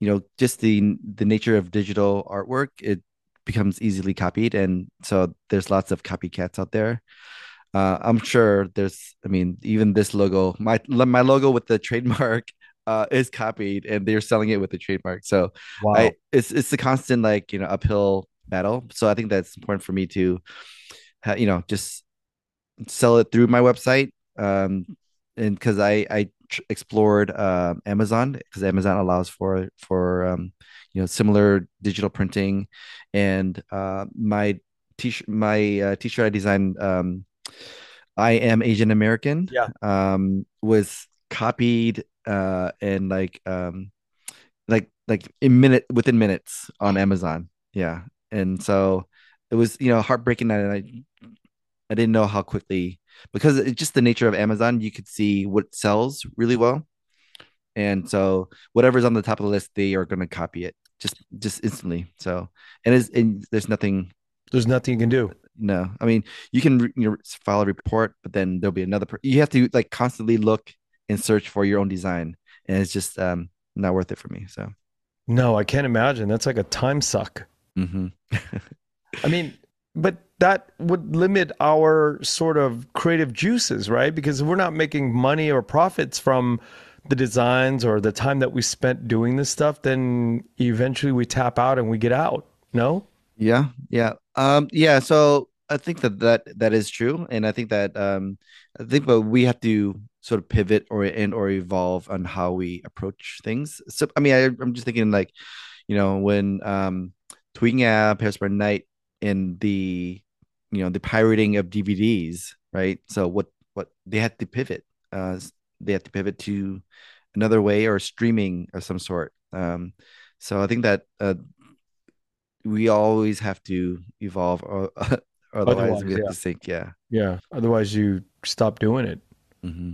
you know, just the the nature of digital artwork, it becomes easily copied, and so there's lots of copycats out there. Uh, I'm sure there's. I mean, even this logo, my my logo with the trademark <laughs> uh, is copied, and they're selling it with the trademark. So, wow. I, it's it's a constant like you know uphill battle. So I think that's important for me to, you know, just sell it through my website. Um, and because I I tr- explored uh, Amazon because Amazon allows for for um, you know similar digital printing, and uh, my t-shirt my uh, t-shirt I designed um, I am Asian American yeah. um was copied uh and like um like like in minute within minutes on Amazon. Yeah. And so it was you know heartbreaking that I I didn't know how quickly because it's just the nature of Amazon. You could see what sells really well, and so whatever's on the top of the list, they are going to copy it just just instantly. So and is and there's nothing. There's nothing you can do. No, I mean you can you know, file a report, but then there'll be another. Per- you have to like constantly look and search for your own design, and it's just um not worth it for me. So. No, I can't imagine. That's like a time suck. Mm-hmm. <laughs> I mean, but that would limit our sort of creative juices, right? Because we're not making money or profits from the designs or the time that we spent doing this stuff, then eventually we tap out and we get out. No? Yeah, yeah, um, yeah. So I think that that that is true, and I think that um, I think, but we have to sort of pivot or and or evolve on how we approach things. So I mean, I, I'm just thinking like, you know, when um tweaking app, Hairspray Night, in the you know the pirating of DVDs, right? So what what they had to pivot, uh, they had to pivot to another way or streaming of some sort. Um, so I think that uh, we always have to evolve, or, otherwise, <laughs> otherwise, we have yeah. to think. Yeah, yeah. Otherwise, you stop doing it. Mm-hmm.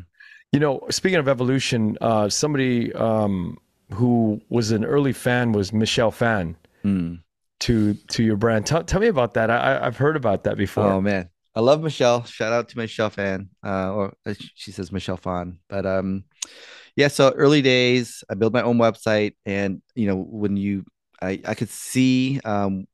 You know, speaking of evolution, uh, somebody um, who was an early fan was Michelle Phan. Mm. To to your brand. Tell, tell me about that. I, I've heard about that before. Oh man, I love Michelle. Shout out to Michelle Fan. Uh, or she says Michelle Fan. But um, yeah. So early days, I built my own website, and you know when you, I I could see um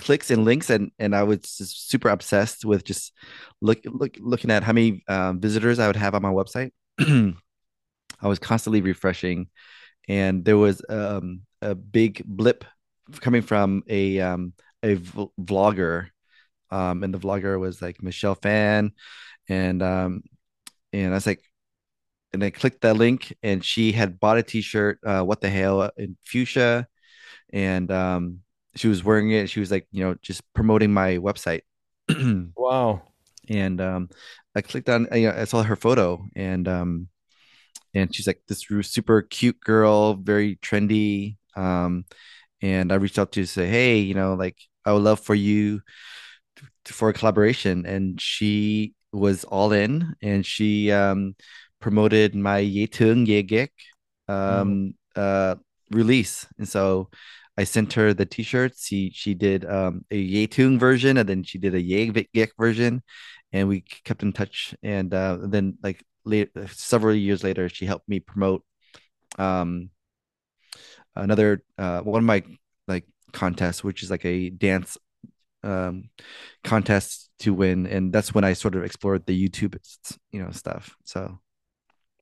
clicks and links and and I was just super obsessed with just look look looking at how many um, visitors I would have on my website. <clears throat> I was constantly refreshing, and there was um, a big blip coming from a um a v- vlogger, um, and the vlogger was like Michelle Fan, and um, and I was like, and I clicked that link, and she had bought a T-shirt, uh, what the hell, in fuchsia, and um, she was wearing it. She was like, you know, just promoting my website. <clears throat> wow. And um, I clicked on, you know, I saw her photo, and um, and she's like this super cute girl, very trendy. Um, and I reached out to say, hey, you know, like I would love for you to, for a collaboration, and she was all in, and she um, promoted my Yetung Yegek um, mm. uh, release, and so I sent her the T-shirts. She she did um, a Yetung version, and then she did a Yegek version, and we kept in touch. And uh, then like later, several years later, she helped me promote um another uh, one of my like contests, which is like a dance um contest to win, and that's when I sort of explored the YouTube you know stuff. So,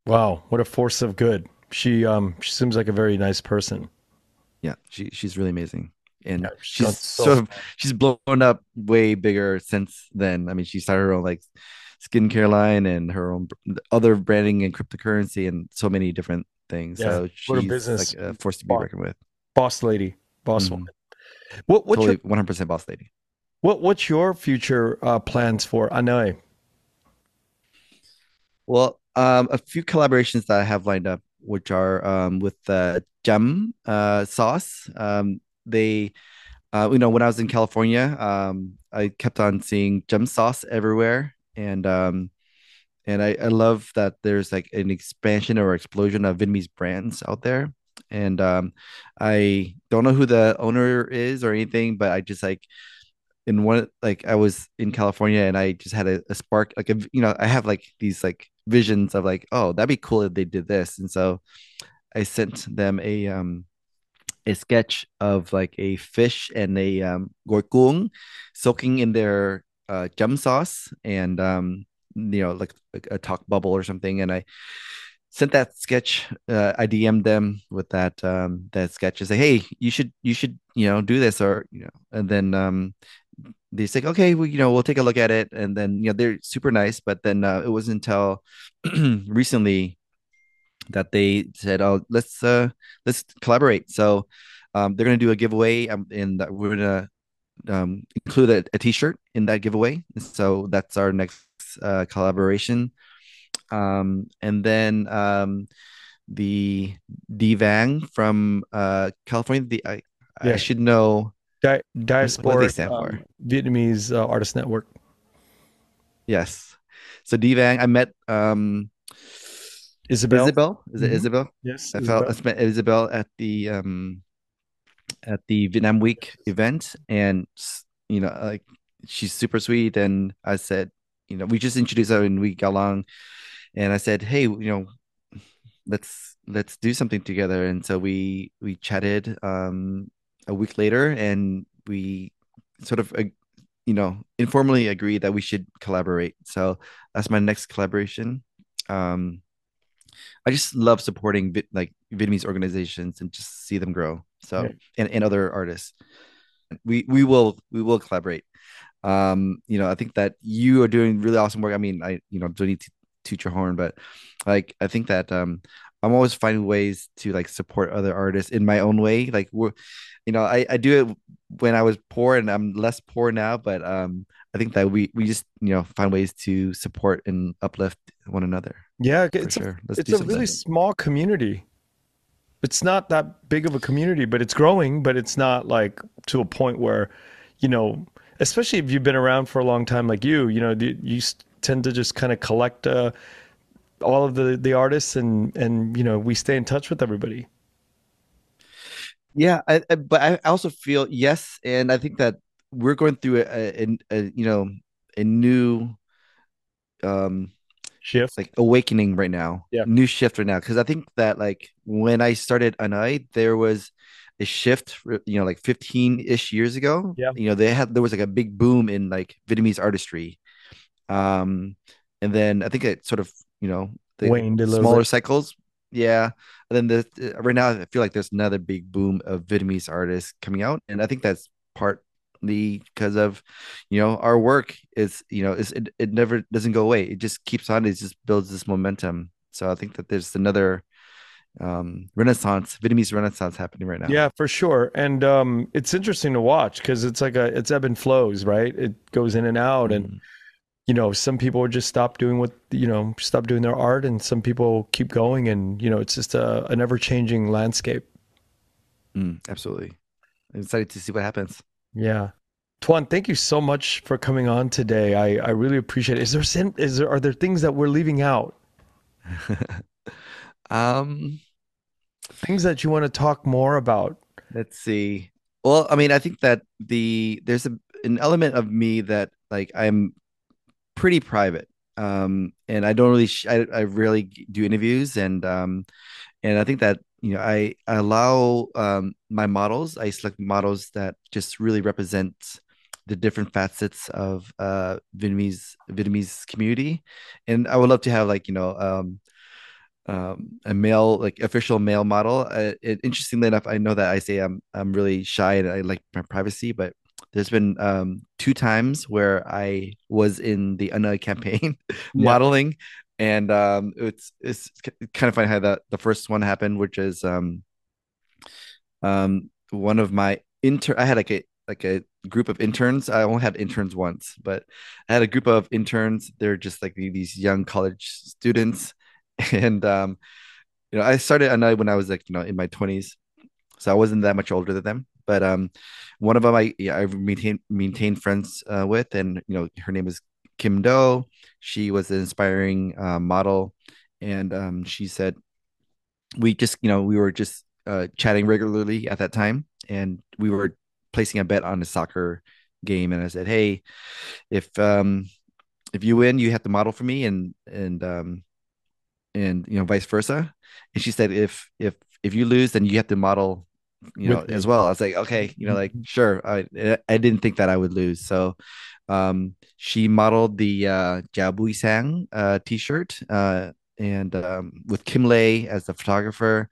wow, what a force of good! She um she seems like a very nice person. Yeah, she she's really amazing and yeah, she's so sort of she's blown up way bigger since then. I mean, she started her own like skincare line and her own other branding and cryptocurrency and so many different things. Yeah, so she's a business like a force to be reckoned with. Boss lady, boss mm-hmm. woman. What what's totally hundred percent boss lady. What What's your future uh, plans for Anh Oi? Well, um, a few collaborations that I have lined up, which are um, with the Jam uh, sauce. Um, they, uh, you know, when I was in California, um, I kept on seeing Jam sauce everywhere, and um, and I, I love that there's like an expansion or explosion of Vietnamese brands out there. And um, I don't know who the owner is or anything, but I just like in one like I was in California and I just had a, a spark like a, you know I have like these like visions of like oh that'd be cool if they did this and so I sent them a um a sketch of like a fish and a um goi cuon soaking in their uh jam sauce and um you know like a, talk bubble or something. And I sent that sketch uh, i dm'd them with that um that sketch and say hey you should you should you know do this or you know and then um they say okay well you know we'll take a look at it. And then you know they're super nice but then uh, it wasn't until <clears throat> recently that they said oh let's uh let's collaborate. So um they're gonna do a giveaway um, and we're gonna um include a a t-shirt in that giveaway so that's our next uh collaboration um and then um the DVAN from uh California the I, Yeah. I should know Di- what, what they stand for um, Vietnamese uh, Artist Network. Yes. So DVAN, I met um Isabel. Isabel. Is it Mhm. Isabel? Yes, I felt Isabel. I met Isabel at the um at the Vietnam Week event, and you know, like she's super sweet. And I said, you know, we just introduced her and we got along. And I said, hey, you know, let's let's do something together. And so we we chatted um a week later, and we sort of you know informally agreed that we should collaborate. So that's my next collaboration. Um, I just love supporting like Vietnamese organizations and just see them grow. So and, and other artists. We we will we will collaborate. Um, you know, I think that you are doing really awesome work. I mean, I you know don't need to toot your horn, but like I think that um I'm always finding ways to like support other artists in my own way. Like we're you know, I, I do it when I was poor and I'm less poor now, but um I think that we we just you know find ways to support and uplift one another Yeah, it's a sure. Let's it's a really small community. It's not that big of a community, but it's growing, but it's not like to a point where, you know, especially if you've been around for a long time like you, you know, the- you tend to just kind of collect uh, all of the the artists and and you know, we stay in touch with everybody. Yeah, I, I, but I also feel yes, and I think that we're going through a, a, a, you know a new um Shift. like awakening right now, Yeah. new shift right now. Because I think that like when I started Anh Oi, there was a shift, you know, like 15-ish years ago. Yeah. You know, they had there was like a big boom in like Vietnamese artistry. Um, and then I think it sort of, you know, the Waned smaller cycles. Yeah. And then the right now I feel like there's another big boom of Vietnamese artists coming out. And I think that's partly because of, you know, our work is, you know, is it, it never doesn't go away. It just keeps on, it just builds this momentum. So I think that there's another um renaissance, Vietnamese renaissance happening right now. Yeah, for sure. And um it's interesting to watch because it's like a it's ebb and flows, right? It goes in and out and Mhm. you know, some people would just stop doing what, you know, stop doing their art, and some people keep going. And, you know, it's just a, an ever changing landscape. Mm, absolutely. I'm excited to see what happens. Yeah. Tuan, thank you so much for coming on today. I, I really appreciate it. Is there, some- is there, are there things that we're leaving out? <laughs> Um, Things that you want to talk more about? let's see. Well, I mean, I think that the there's a an element of me that like I'm pretty private. Um, and I don't really sh I, I rarely do interviews and um and I think that you know I, I allow um my models, I select models that just really represent the different facets of uh Vietnamese Vietnamese community. And I would love to have like, you know, um um, a male, like official male model. Uh, it, interestingly enough, I know that I say I'm I'm really shy and I like my privacy, but there's been um, two times where I was in the Anh Oi campaign <laughs> Yeah. modeling, and um, it's it's kind of funny how that the first one happened, which is um, um, one of my inter. I had like a like a group of interns. I only had interns once, but I had a group of interns. They're just like these young college students, <laughs> and um, you know, I started I when I was like you know in my twenties, so I wasn't that much older than them. But um, one of them I yeah, I maintained maintained friends uh, with, and you know, her name is Kim Do. She was an inspiring uh, model, and um, she said we just you know we were just uh, chatting regularly at that time, and we were placing a bet on a soccer game, and I said, hey, if um if you win, you have to model for me, and and um and you know vice versa. And she said, if if if you lose, then you have to model you know as well. I was like okay you know like mm-hmm. sure i i didn't think that i would lose. So um she modeled the uh Jiabui Sang uh t-shirt uh and um with kim lay as the photographer.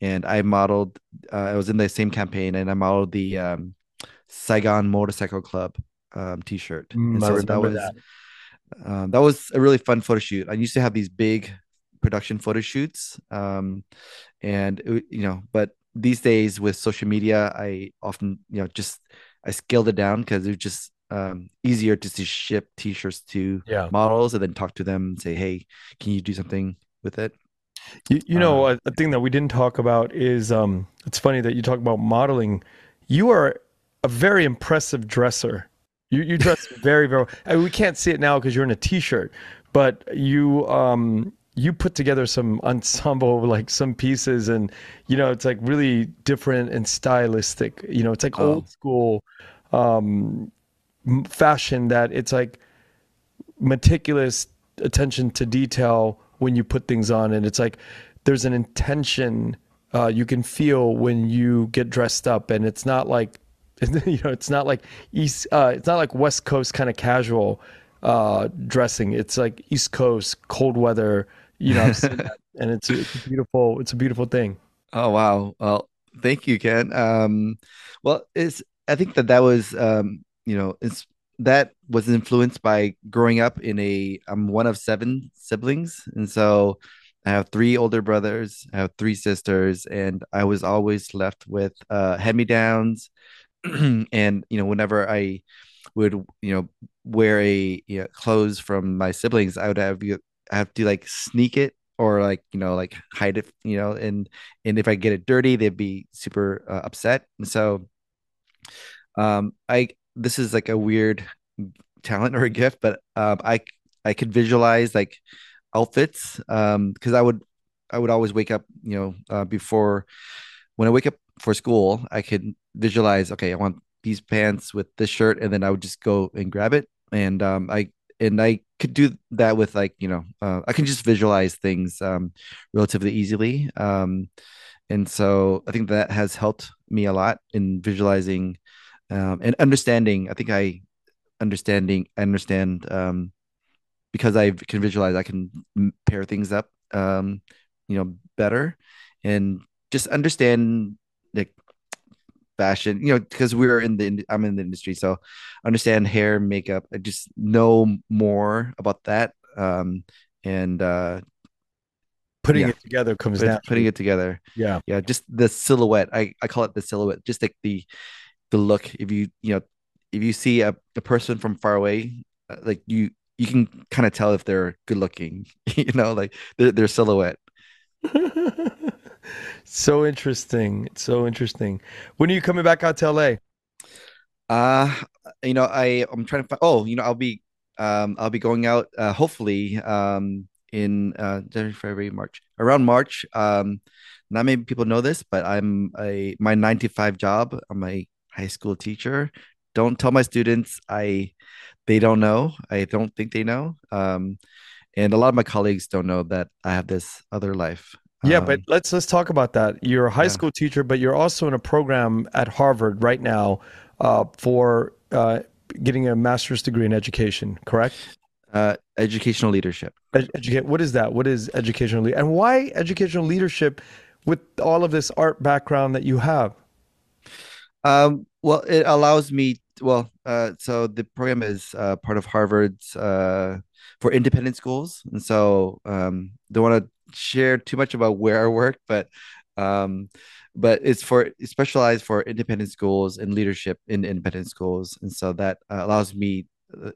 And i modeled uh, i was in the same campaign and i modeled the um saigon motorcycle club um t-shirt. Mm, and so that was that. Um, that was a really fun photo shoot. I used to have these big production photo shoots um and it, you know but these days with social media, I often, you know, just I scaled it down because it's just um, easier to, to ship t-shirts to yeah. models and then talk to them and say, hey, can you do something with it? You, you know, uh, a, thing that we didn't talk about is um, it's funny that you talk about modeling. You are a very impressive dresser. You, you dress <laughs> very, very. I mean, we can't see it now because you're in a t-shirt, but you um, you put together some ensemble like some pieces and you know it's like really different and stylistic you know it's like oh. old school um fashion that it's like meticulous attention to detail when you put things on and it's like there's an intention uh, you can feel when you get dressed up and it's not like <laughs> you know it's not like east uh, it's not like west coast kind of casual uh, dressing it's like east coast cold weather you know, <laughs> and it's it's a beautiful it's a beautiful thing. Oh wow! Well, thank you, Ken. Um, well, it's I think that that was um, you know, it's that was influenced by growing up in a I'm one of seven siblings, and so I have three older brothers, I have three sisters, and I was always left with uh, hand me downs, <clears throat> and you know, whenever I would you know wear a you know, clothes from my siblings, I would have you have to like sneak it or like you know like hide it you know and and if I get it dirty they'd be super uh, upset. And so um I this is like a weird talent <laughs> or a gift but um I I could visualize like outfits um because I would I would always wake up you know uh, before when I wake up for school I could visualize okay I want these pants with this shirt and then I would just go and grab it and um I and I could do that with like you know uh, I can just visualize things um, relatively easily, um, and so I think that has helped me a lot in visualizing um, and understanding. I think I understanding I understand um, because I can visualize. I can pair things up, um, you know, better, and just understand like fashion, you know, because we're in the I'm in the industry, so understand hair, makeup. I just know more about that. Um, and uh, putting yeah. it together comes down putting it together. Yeah, yeah, just the silhouette. I I call it the silhouette. Just like the the look. If you you know if you see a, a person from far away, uh, like you you can kind of tell if they're good looking. <laughs> you know, like their their silhouette. <laughs> so interesting. So interesting. When are you coming back out to LA? Uh, you know, I I'm trying to find. Oh, you know, I'll be um I'll be going out uh, hopefully um in uh January, February, March around March. Um, not many people know this, but I'm a my 95 job. I'm a high school teacher. Don't tell my students. I they don't know. I don't think they know. Um, and a lot of my colleagues don't know that I have this other life. Yeah, um, but let's let's talk about that. You're a high yeah. school teacher, but you're also in a program at Harvard right now uh, for uh, getting a master's degree in education. Correct? Uh, educational leadership. Ed- educate. What is that? What is educational leadership? And why educational leadership with all of this art background that you have? Um, well, it allows me. Well, uh, so the program is uh, part of Harvard's uh, for independent schools, and so um, don't want to share too much about where I work, but um, but it's for it's specialized for independent schools and leadership in independent schools, and so that uh, allows me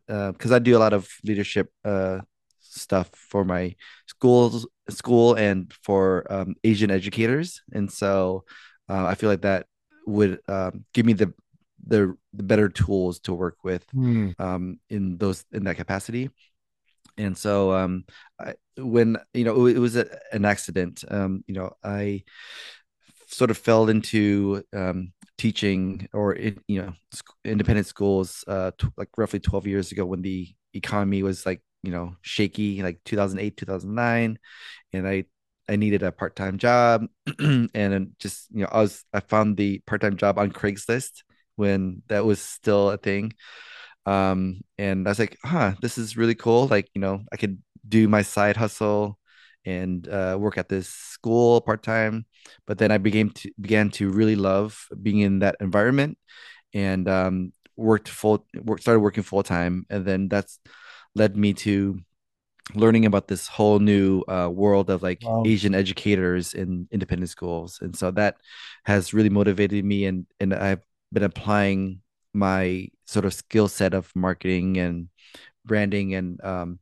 because uh, I do a lot of leadership uh, stuff for my schools school and for um, Asian educators, and so uh, I feel like that would um, give me the, the the better tools to work with mm. um, in those in that capacity. And so um, I, when you know it, it was a, an accident, um, you know I sort of fell into um, teaching or you know independent schools uh, t- like roughly 12 years ago when the economy was like you know shaky like 2008 2009 and i i needed a part-time job. <clears throat> And just you know i was i found the part-time job on craigslist when that was still a thing um and i was like huh this is really cool. Like you know i could do my side hustle and uh, work at this school part-time. But then i began to began to really love being in that environment and um worked full work started working full-time. And then that's led me to learning about this whole new uh, world of like wow. Asian educators in independent schools, and so that has really motivated me, and and I've been applying my sort of skill set of marketing and branding, and um,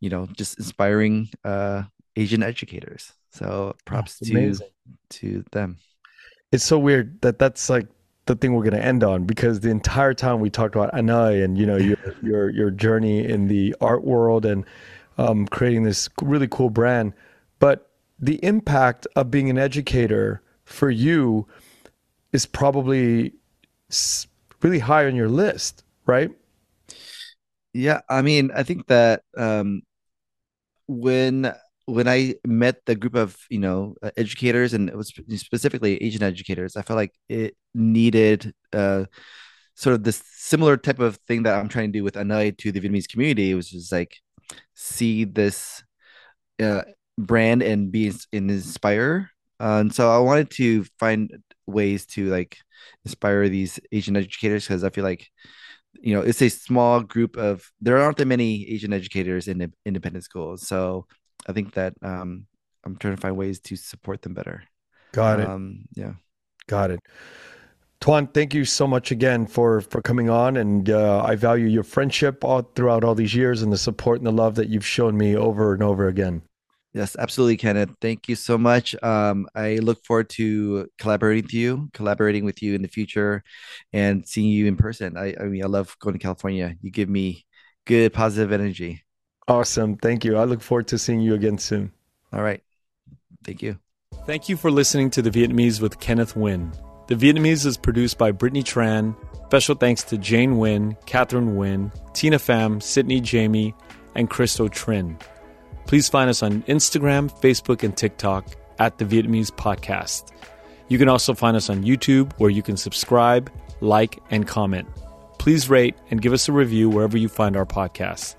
you know, just inspiring uh, Asian educators. So props to to them. It's so weird that that's like the thing we're going to end on because the entire time we talked about Anh Oi and you know your <laughs> your your journey in the art world and um, creating this really cool brand, but the impact of being an educator for you is probably really high on your list, right? Yeah, I mean, I think that um, when when I met the group of you know uh, educators and it was specifically Asian educators, I felt like it needed uh, sort of this similar type of thing that I'm trying to do with Anh Oi to the Vietnamese community. It was just like see this uh, brand and be and inspire. Uh, and so I wanted to find ways to like inspire these Asian educators because I feel like you know it's a small group of there aren't that many Asian educators in independent schools. So I think that um, I'm trying to find ways to support them better. Got it. Um, yeah. Got it. Tuan, thank you so much again for for coming on, and uh, I value your friendship all throughout all these years and the support and the love that you've shown me over and over again. Yes, absolutely, Kenneth. Thank you so much. Um, I look forward to collaborating with you, collaborating with you in the future, and seeing you in person. I, I mean, I love going to California. You give me good, positive energy. Awesome. Thank you. I look forward to seeing you again soon. All right. Thank you. Thank you for listening to The Vietnamese with Kenneth Nguyen. The Vietnamese is produced by Brittany Tran. Special thanks to Jane Nguyen, Catherine Nguyen, Tina Pham, Sydney Jamie, and Christo Trin. Please find us on Instagram, Facebook, and TikTok at The Vietnamese Podcast. You can also find us on YouTube where you can subscribe, like, and comment. Please rate and give us a review wherever you find our podcasts.